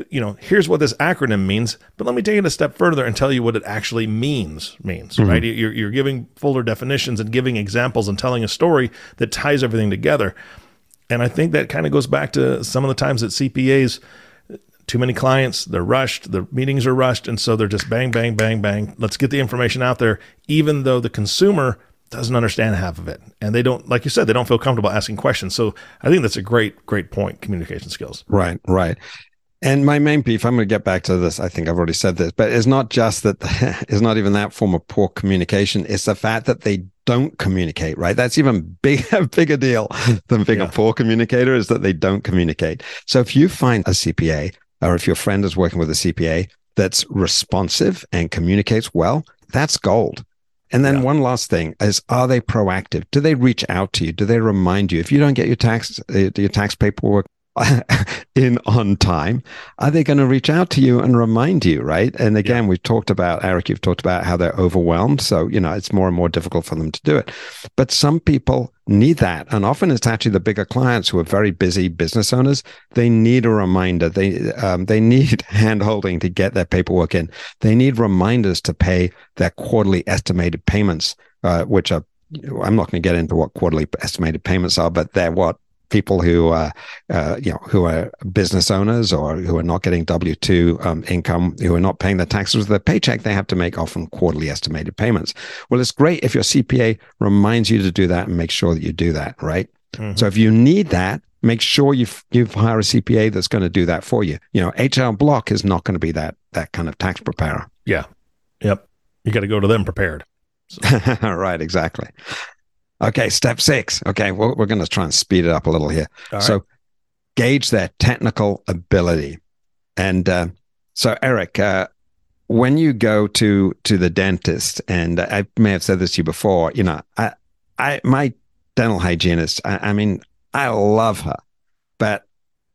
You know, here's what this acronym means, but let me take it a step further and tell you what it actually means. Means mm-hmm. right? You're, you're giving fuller definitions and giving examples and telling a story that ties everything together. And I think that kind of goes back to some of the times that CPAs, too many clients, they're rushed, the meetings are rushed. And so they're just bang, bang, bang, bang. Let's get the information out there, even though the consumer doesn't understand half of it. And they don't, like you said, they don't feel comfortable asking questions. So I think that's a great, great point communication skills. Right, right. And my main beef, I'm going to get back to this. I think I've already said this, but it's not just that, *laughs* it's not even that form of poor communication. It's the fact that they don't communicate, right? That's even bigger, *laughs* bigger deal than being yeah. a poor communicator is that they don't communicate. So if you find a CPA or if your friend is working with a CPA that's responsive and communicates well, that's gold. And then yeah. one last thing is, are they proactive? Do they reach out to you? Do they remind you if you don't get your tax, uh, your tax paperwork *laughs* in on time, are they going to reach out to you and remind you, right? And again, yeah. we've talked about, Eric, you've talked about how they're overwhelmed. So, you know, it's more and more difficult for them to do it. But some people need that. And often it's actually the bigger clients who are very busy business owners. They need a reminder. They, um, they need *laughs* hand holding to get their paperwork in. They need reminders to pay their quarterly estimated payments, uh, which are I'm not going to get into what quarterly estimated payments are, but they're what people who uh, uh, you know who are business owners or who are not getting W two um, income, who are not paying their taxes with their paycheck, they have to make often quarterly estimated payments. Well, it's great if your CPA reminds you to do that and make sure that you do that, right? Mm-hmm. So if you need that, make sure you you hire a CPA that's going to do that for you. You know, H&R Block is not going to be that that kind of tax preparer. Yeah. Yep. You got to go to them prepared. So. *laughs* right. Exactly. Okay, step six. Okay, we're, we're going to try and speed it up a little here. so, gauge their technical ability. And uh, so, Eric, uh, when you go to to the dentist, and I may have said this to you before, you know, I, I my dental hygienist, I, I mean, I love her, but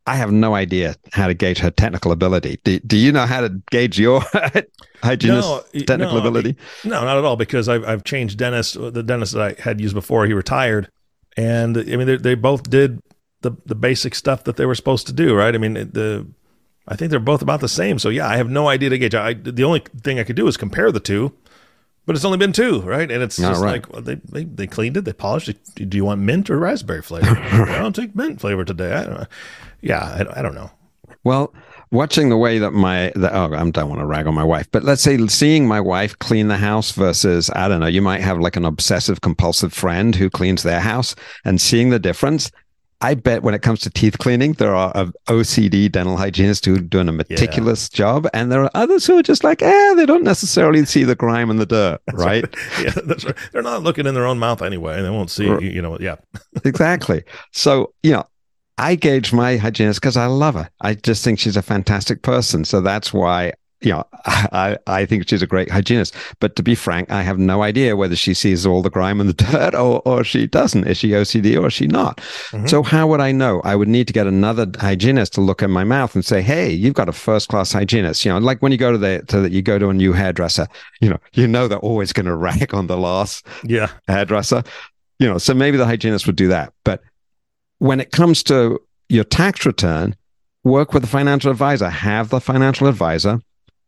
I have no idea how to gauge her technical ability. Do, do you know how to gauge your *laughs* hygienist no, technical no, ability? No, not at all, because I've, I've changed dentists. The dentist that I had used before, he retired. And I mean, they, they both did the, the basic stuff that they were supposed to do, right? I mean, the I think they're both about the same. So yeah, I have no idea to gauge. I, the only thing I could do is compare the two, but it's only been two, right? And it's just right. like well, they, they they cleaned it, they polished it. Do you want mint or raspberry flavor? *laughs* I don't take mint flavor today. I don't know yeah, I, I don't know. Well, watching the way that my the, oh I don't want to rag on my wife, but let's say seeing my wife clean the house versus I don't know, you might have like an obsessive compulsive friend who cleans their house and seeing the difference. I bet when it comes to teeth cleaning, there are OCD dental hygienists who are doing a meticulous yeah. job, and there are others who are just like, eh, they don't necessarily see the grime and the dirt, *laughs* right? right? Yeah, *laughs* that's right. They're not looking in their own mouth anyway, and they won't see, you know, yeah. *laughs* exactly. So, you know, I gauge my hygienist because I love her. I just think she's a fantastic person. So that's why, you know, *laughs* I, I think she's a great hygienist. But to be frank, I have no idea whether she sees all the grime and the *laughs* dirt or, or she doesn't. Is she OCD or is she not? Mm-hmm. So how would I know? I would need to get another hygienist to look in my mouth and say, Hey, you've got a first class hygienist. You know, like when you go to the, to the, you go to a new hairdresser, you know, you know, they're always going *laughs* to rag on the last yeah. hairdresser, you know, so maybe the hygienist would do that. But when it comes to your tax return, work with a financial advisor. Have the financial advisor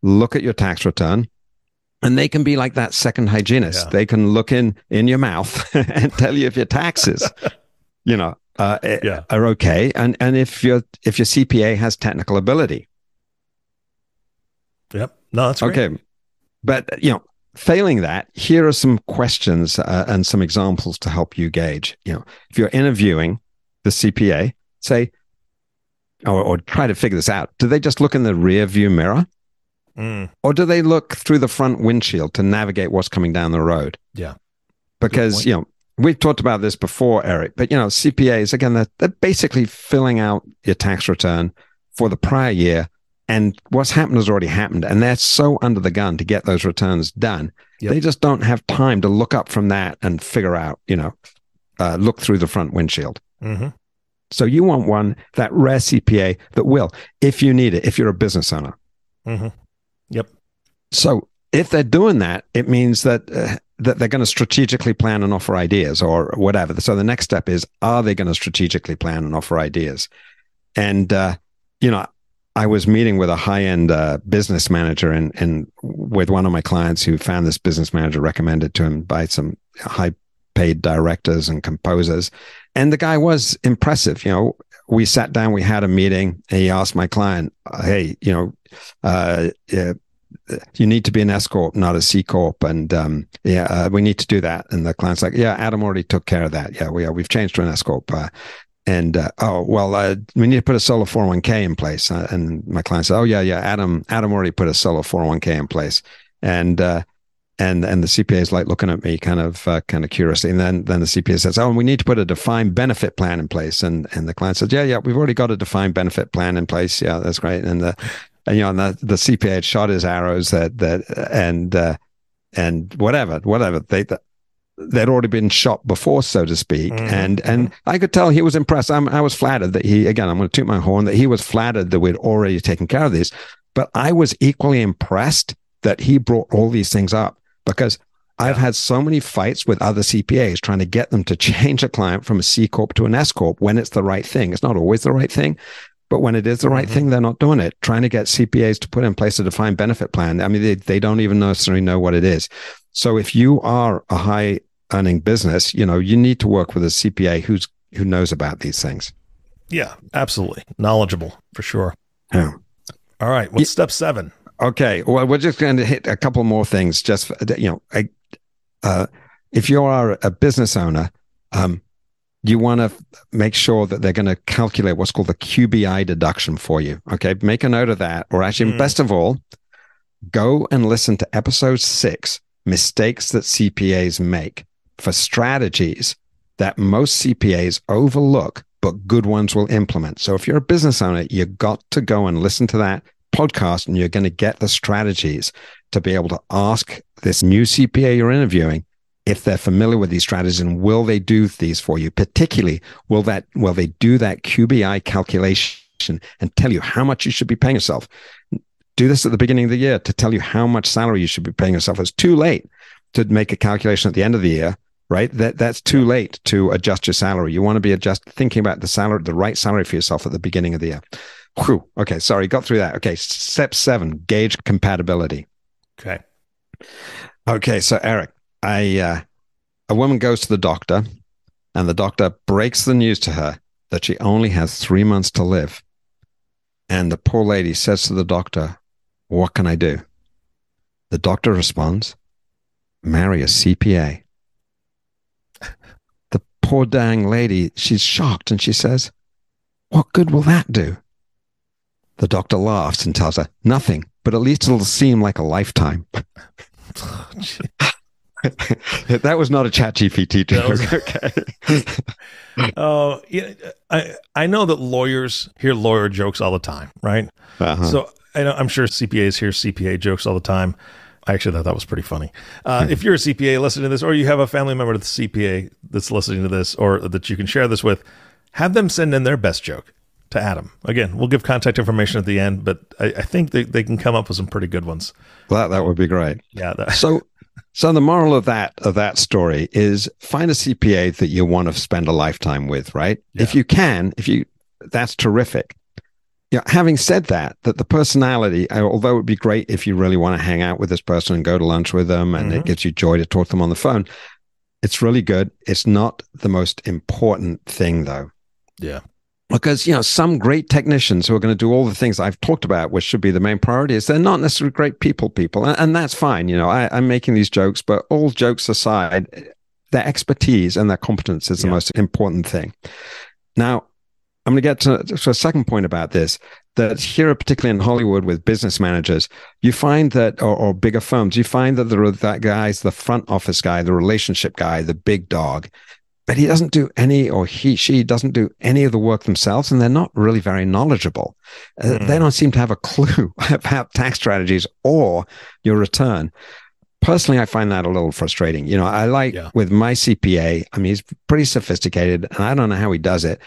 look at your tax return, and they can be like that second hygienist. Yeah. They can look in in your mouth *laughs* and tell you if your taxes, *laughs* you know, uh, eh, yeah. are okay, and and if your if your CPA has technical ability. Yep. No, that's great. okay. But you know, failing that, here are some questions uh, and some examples to help you gauge. You know, if you're interviewing the CPA, say, or, or try to figure this out. Do they just look in the rear view mirror? Mm. Or do they look through the front windshield to navigate what's coming down the road? Yeah. Because, you know, we've talked about this before, Eric, but, you know, CPAs, again, they're, they're basically filling out your tax return for the prior year. And what's happened has already happened. And they're so under the gun to get those returns done. Yep. They just don't have time to look up from that and figure out, you know, uh, look through the front windshield. Mm-hmm. So you want one, that rare CPA that will, if you need it, if you're a business owner. Mm-hmm. Yep. So if they're doing that, it means that uh, that they're going to strategically plan and offer ideas or whatever. So the next step is, are they going to strategically plan and offer ideas? And uh, you know, I was meeting with a high end uh, business manager and and with one of my clients who found this business manager recommended to him by some high paid directors and composers. And the guy was impressive. You know, we sat down, we had a meeting. And he asked my client, "Hey, you know, uh, yeah, you need to be an S corp, not a C corp, and um, yeah, uh, we need to do that." And the client's like, "Yeah, Adam already took care of that. Yeah, we uh, we've changed to an S corp." Uh, and uh, oh well, uh, we need to put a solo 401k in place. Uh, and my client said, "Oh yeah, yeah, Adam, Adam already put a solo 401k in place." And uh, and and the CPA is like looking at me kind of uh, kind of curiously, and then then the CPA says, "Oh, and we need to put a defined benefit plan in place." And and the client says, "Yeah, yeah, we've already got a defined benefit plan in place. Yeah, that's great." And the and you know, and the the CPA had shot his arrows that that and uh, and whatever whatever they. they'd already been shot before, so to speak, mm-hmm. and and I could tell he was impressed. I'm, I was flattered that he again. I'm going to toot my horn that he was flattered that we'd already taken care of this, but I was equally impressed that he brought all these things up because I've had so many fights with other CPAs trying to get them to *laughs* change a client from a C corp to an S corp when it's the right thing. It's not always the right thing, but when it is the right mm-hmm. thing, they're not doing it. Trying to get CPAs to put in place a defined benefit plan. I mean, they, they don't even necessarily know what it is. So if you are a high earning business, you know, you need to work with a CPA who's who knows about these things. Yeah, absolutely. Knowledgeable for sure. Yeah. All right. What's step seven? Okay. Well, we're just going to hit a couple more things. Just you know, I, uh, if you are a business owner, um, you want to make sure that they're going to calculate what's called the QBI deduction for you. Okay, make a note of that. Or actually, mm. best of all, go and listen to episode six: mistakes that CPAs make for strategies that most CPAs overlook but good ones will implement. So if you're a business owner, you got to go and listen to that podcast and you're going to get the strategies to be able to ask this new CPA you're interviewing if they're familiar with these strategies and will they do these for you. Particularly will that will they do that QBI calculation and tell you how much you should be paying yourself? Do this at the beginning of the year to tell you how much salary you should be paying yourself. It's too late to make a calculation at the end of the year right that that's too late to adjust your salary you want to be adjust thinking about the salary the right salary for yourself at the beginning of the year Whew. Okay, sorry, got through that. Okay, step seven, gauge compatibility. Okay. Okay, so Eric, I uh, a woman goes to the doctor, and the doctor breaks the news to her that she only has three months to live. And the poor lady says to the doctor, What can I do? The doctor responds, Marry a CPA. Poor dang lady, she's shocked and she says, What good will that do? The doctor laughs and tells her, Nothing, but at least it'll seem like a lifetime. *laughs* that was not a ChatGPT joke. Was, *laughs* okay. *laughs* Oh, yeah. I, I know that lawyers hear lawyer jokes all the time, right? Uh-huh. So I know, I'm sure CPAs hear CPA jokes all the time. I actually thought that was pretty funny. Uh, if you're a CPA listening to this, or you have a family member that's CPA that's listening to this, or that you can share this with, have them send in their best joke to Adam. Again, we'll give contact information at the end, but I, I think they, they can come up with some pretty good ones. Well, that, that would be great. Yeah. That. So, so the moral of that of that story is find a CPA that you want to spend a lifetime with, right? Yeah. If you can, if you, that's terrific. Yeah. having said that, that the personality, uh, although it would be great if you really want to hang out with this person and go to lunch with them, and mm-hmm. it gives you joy to talk to them on the phone, it's really good. It's not the most important thing, though. Yeah because you know some great technicians who are going to do all the things I've talked about, which should be the main priority, is they're not necessarily great people. People, and, and that's fine. You know, I, am making these jokes, but all jokes aside, their expertise and their competence is the most important thing. Now, I'm going to get to, to a second point about this. That here, particularly in Hollywood, with business managers, you find that, or, or bigger firms, you find that there are that guy's the front office guy, the relationship guy, the big dog, but he doesn't do any, or he, she doesn't do any of the work themselves, and they're not really very knowledgeable. Mm. Uh, they hmm. don't seem to have a clue *laughs* about tax strategies or your return. Personally, I find that a little frustrating. You know, I like yeah. with my CPA, I mean, he's pretty sophisticated, and I don't know how he does it,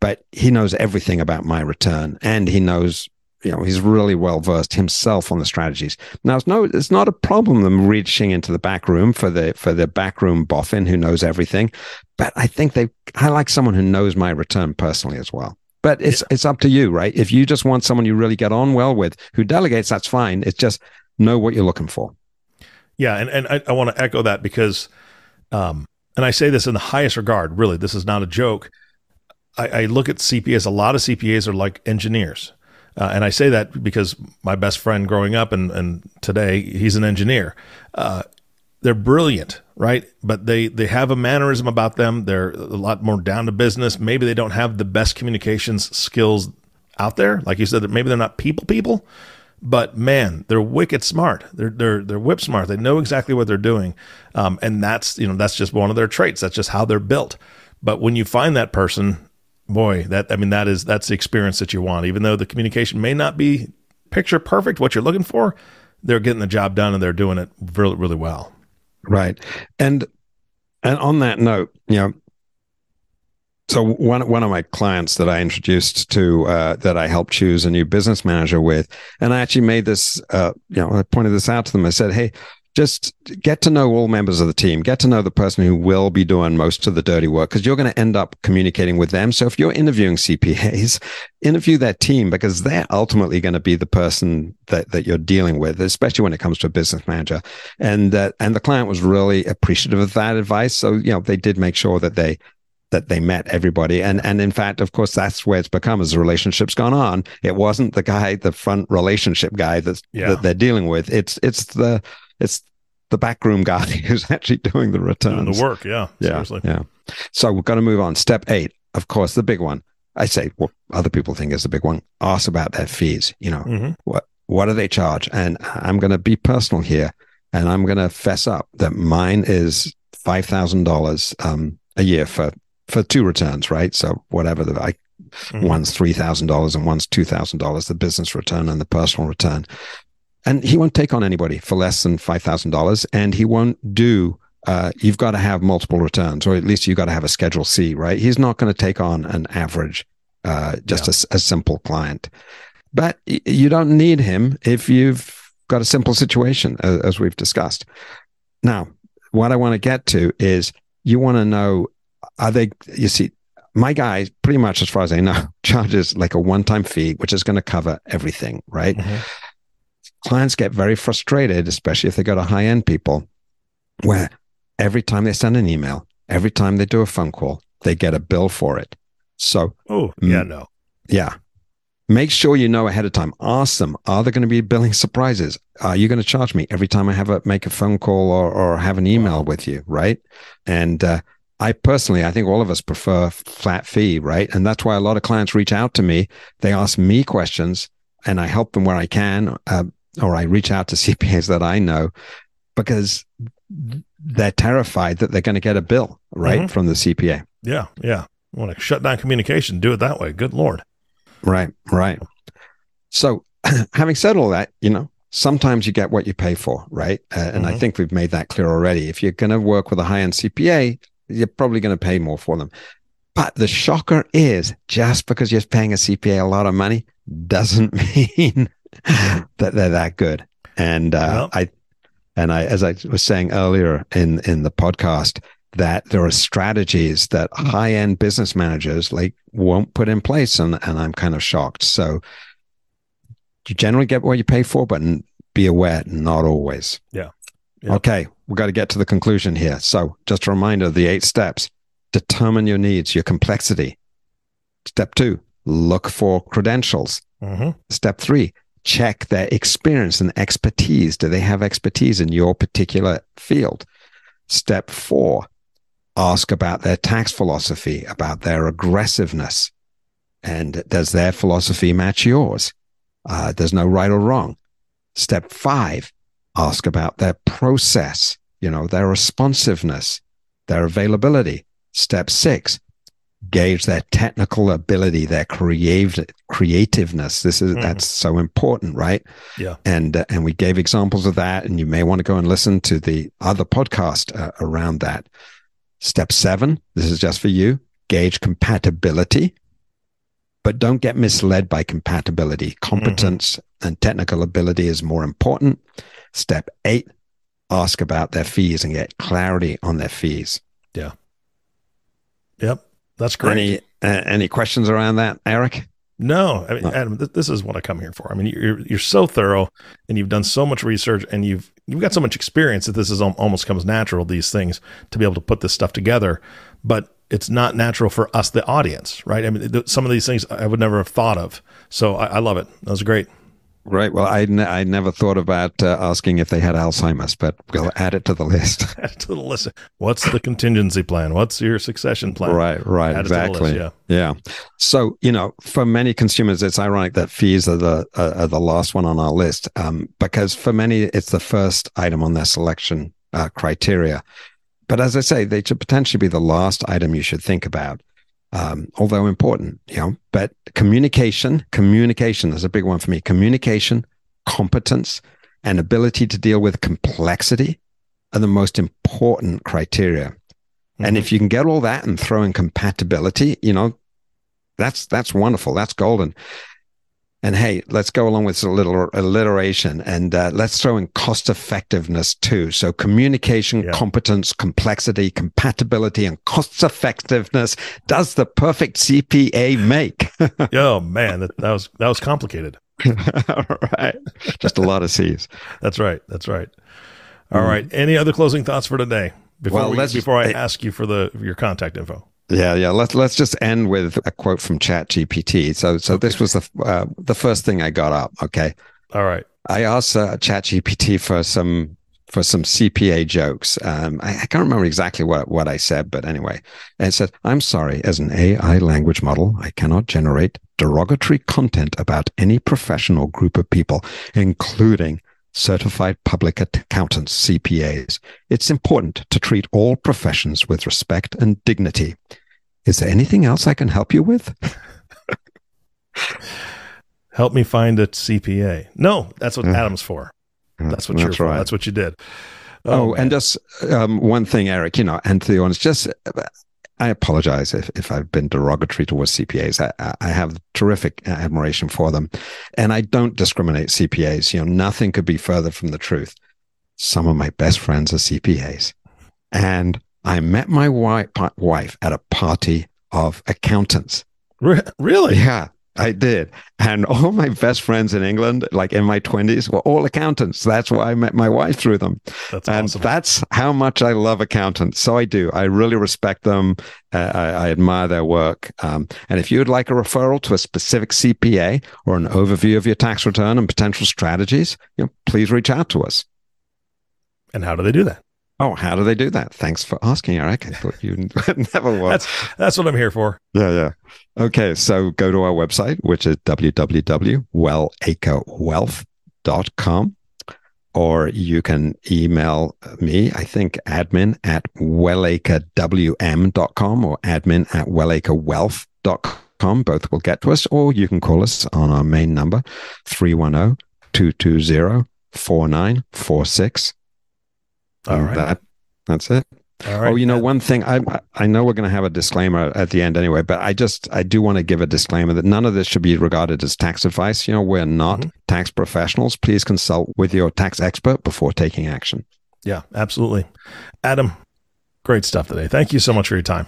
but he knows everything about my return, and he knows you know he's really well versed himself on the strategies. Now it's no, it's not a problem them reaching into the back room for the for the backroom boffin who knows everything, but I think they I like someone who knows my return personally as well. But it's yeah. it's up to you, right? If you just want someone you really get on well with who delegates, that's fine. It's just know what you're looking for. Yeah, and and I, I want to echo that because, um, and I say this in the highest regard. Really, this is not a joke. I, I look at CPAs. A lot of CPAs are like engineers uh, and I say that because my best friend growing up and, and today, he's an engineer. Uh, they're brilliant, right? But they, they have a mannerism about them. They're a lot more down to business. Maybe they don't have the best communications skills out there. Like you said, maybe they're not people people, but man, they're wicked smart. They're they're they're whip smart. They know exactly what they're doing, um, and that's you know that's just one of their traits. That's just how they're built. But when you find that person, boy, that I mean that is that's the experience that you want. Even though the communication may not be picture perfect, what you're looking for, they're getting the job done and they're doing it really really well. Right, and and on that note, you know. So one one of my clients that I introduced to uh, that I helped choose a new business manager with, and I actually made this, uh, you know, I pointed this out to them. I said, "Hey, just get to know all members of the team get to know the person who will be doing most of the dirty work because you're going to end up communicating with them so if you're interviewing CPAs *laughs* interview that team because they're ultimately going to be the person that, that you're dealing with especially when it comes to a business manager and uh, and the client was really appreciative of that advice so you know they did make sure that they that they met everybody. And and in fact, of course, that's where it's become as the relationship's gone on. It wasn't the guy, the front relationship guy that's yeah. that they're dealing with. It's it's the it's the backroom guy *laughs* who's actually doing the returns. Doing the work, yeah. Yeah. Seriously. Yeah. So we're going to move on. Step eight, of course, the big one. I say what other people think is the big one. Ask about their fees. You know, mm-hmm. what what do they charge? And I'm going to be personal here, and I'm going to fess up that mine is five thousand um, dollars a year for for two returns, right? So whatever the I, mm-hmm. one's three thousand dollars and one's two thousand dollars, the business return and the personal return. And he won't take on anybody for less than five thousand dollars, and he won't do. Uh, you've got to have multiple returns, or at least you've got to have a Schedule C, right? He's not going to take on an average, uh, just yeah. a, a simple client. But you don't need him if you've got a simple situation, as, as we've discussed. Now, what I want to get to is you want to know are they, you see, my guy, pretty much as far as I know, *laughs* charges like a one time fee, which is going to cover everything, right? Mm-hmm. Clients get very frustrated, especially if they go to high end people, where every time they send an email, every time they do a phone call, they get a bill for it. So, oh, yeah, no. Yeah. Make sure you know ahead of time. Ask them, are there going to be billing *laughs* surprises? Are you going to charge me every time I have a make a phone call or, or have an email wow. with you? Right. And uh, I personally, I think all of us prefer flat fee, right? And that's why a lot of clients reach out to me. They ask me questions and I help them where I can, uh, or I reach out to *laughs* CPAs that I know because they're terrified that they're going to get a bill, right, mm-hmm. from the CPA. Yeah. Yeah. I want to shut down communication, do it that way. Good Lord. Right, right. So, *clears throat* having said all that, you know, sometimes you get what you pay for, right? Uh, and mm-hmm. I think we've made that clear already. If you're going to work with a high end CPA, you're probably going to pay more for them. But the shocker is just because you're paying a CPA a lot of money doesn't *laughs* mean *laughs* that they're that good. And uh, well, I, and I, as I was saying earlier in in the podcast, that there are strategies that high end business managers like won't put in place. And, and I'm kind of shocked. So you generally get what you pay for, but be aware, not always. Yeah. Okay. We've got to get to the conclusion here. So just a reminder the eight steps determine your needs, your complexity. Step two, look for credentials. Mm-hmm. Step three, check their experience and expertise. Do they have expertise in your particular field? Step four, ask about their tax philosophy, about their aggressiveness. And does their philosophy match yours? Uh, there's no right or wrong. Step five, ask about their process, you know, their responsiveness, their availability. Step six, gauge their technical ability, their creative creativeness. This is mm. that's so important, right? Yeah. And uh, and we gave examples of that, and you may want to go and listen to the other podcast uh, around that. Step seven, this is just for you, gauge compatibility, but don't get misled by compatibility. Competence mm-hmm. and technical ability is more important. Step eight, ask about their fees and get clarity on their fees. Yeah. Yep. That's great. Any, uh, any questions around that, Eric? No, I mean, Adam, th- this is what I come here for. I mean, you're you're so thorough, and you've done so much research, and you've you've got so much experience that this is almost comes natural. These things to be able to put this stuff together, but it's not natural for us, the audience, right? I mean, th- some of these things I would never have thought of. So I, I love it. That was great. Right. Well, I, n- I never thought about uh, asking if they had Alzheimer's, but we'll add it to the list. *laughs* add it to the list. What's the contingency plan? What's your succession plan? Right. Right. Add exactly. List, yeah. Yeah. So you know, for many consumers, it's ironic that fees are the uh, are the last one on our list um, because for many, it's the first item on their selection uh, criteria. But as I say, they should potentially be the last item you should think about um, although important, you know, but communication, communication is a big one for me. Communication, competence, and ability to deal with complexity are the most important criteria. Mm-hmm. And if you can get all that and throw in compatibility, you know, that's that's wonderful. That's golden. And hey, let's go along with a little alliteration and uh, let's throw in cost effectiveness too. So communication, yeah. competence, complexity, compatibility, and cost effectiveness does the perfect CPA make. *laughs* oh man, that, that was that was complicated. *laughs* All right, just a lot of C's. That's right. That's right. All mm. right. Any other closing thoughts for today? Before well, we, before I ask you for the your contact info. Yeah, yeah. Let's let's just end with a quote from ChatGPT. So so okay. this was the uh, the first thing I got up. Okay. All right. I asked uh, ChatGPT for some for some CPA jokes. Um, I, I, can't remember exactly what, what I said, but anyway, and it said, I'm sorry, as an AI language model, I cannot generate derogatory content about any professional group of people, including certified public accountants, CPAs. It's important to treat all professions with respect and dignity. Is there anything else I can help you with? *laughs* help me find a CPA. No, that's what Adam's for. That's what that's you're right. for. That's what you did. Oh, oh and just um, one thing, Eric, you know, and to the audience, just I apologize if, if I've been derogatory towards CPAs. I, I have terrific admiration for them. And I don't discriminate CPAs. You know, nothing could be further from the truth. Some of my best friends are CPAs. And I met my wife, wife at a party of accountants. Really? Yeah. I did. And *laughs* all my best friends in England, like in my 20s, were all accountants. That's why I met my wife through them. That's and awesome. that's how much I love accountants. So I do. I really respect them. Uh, I, I, admire their work. Um, and if you'd like a referral to a specific CPA or an overview of your tax return and potential strategies, you know, please reach out to us. And how do they do that? Oh, how do they do that? Thanks for asking, Eric. I thought you *laughs* never would. That's that's what I'm here for. Yeah, yeah. Okay, so go to our website, which is www.wellacrewealth.com, or you can email me, I think admin at wellacrewm.com or admin at wellacrewealth.com. Both will get to us, or you can call us on our main number, 310 220 4946 all right. That, that's it. All right. Oh, you know, one thing I I know we're going to have a disclaimer at the end anyway, but I just I do want to give a disclaimer that none of this should be regarded as tax advice. You know, we're not mm-hmm. tax professionals. Please consult with your tax expert before taking action. Yeah, absolutely. Adam, great stuff today. Thank you so much for your time.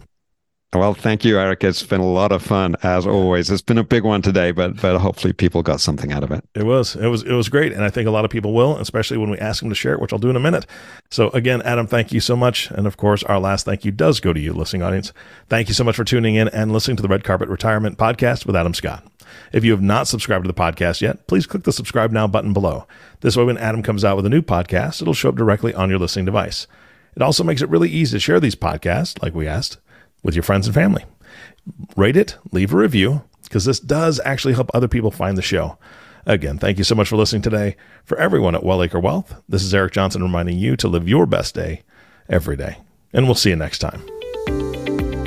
Well, thank you, Eric. It's been a lot of fun as always. It's been a big one today, but but hopefully people got something out of it. It was it was it was great, and I think a lot of people will, especially when we ask them to share it, which I'll do in a minute. So again, Adam, thank you so much, and of course, our last thank you does go to you, listening audience. Thank you so much for tuning in and listening to the Red Carpet Retirement Podcast with Adam Scott. If you have not subscribed to the podcast yet, please click the subscribe now button below. This way, when Adam comes out with a new podcast, it'll show up directly on your listening device. It also makes it really easy to share these podcasts, like we asked, with your friends and family rate it, leave a review, because this does actually help other people find the show. Again, thank you so much for listening today. For everyone at WellAcre Wealth, this is Eric Johnson reminding you to live your best day every day. And we'll see you next time.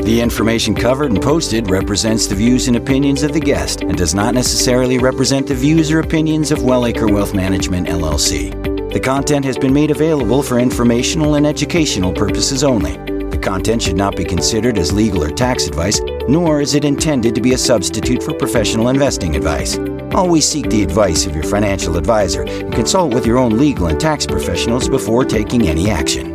The information covered and posted represents the views and opinions of the guest and does not necessarily represent the views or opinions of WellAcre Wealth Management, LLC. The content has been made available for informational and educational purposes only. Content should not be considered as legal or tax advice, nor is it intended to be a substitute for professional investing advice. Always seek the advice of your financial advisor and consult with your own legal and tax professionals before taking any action.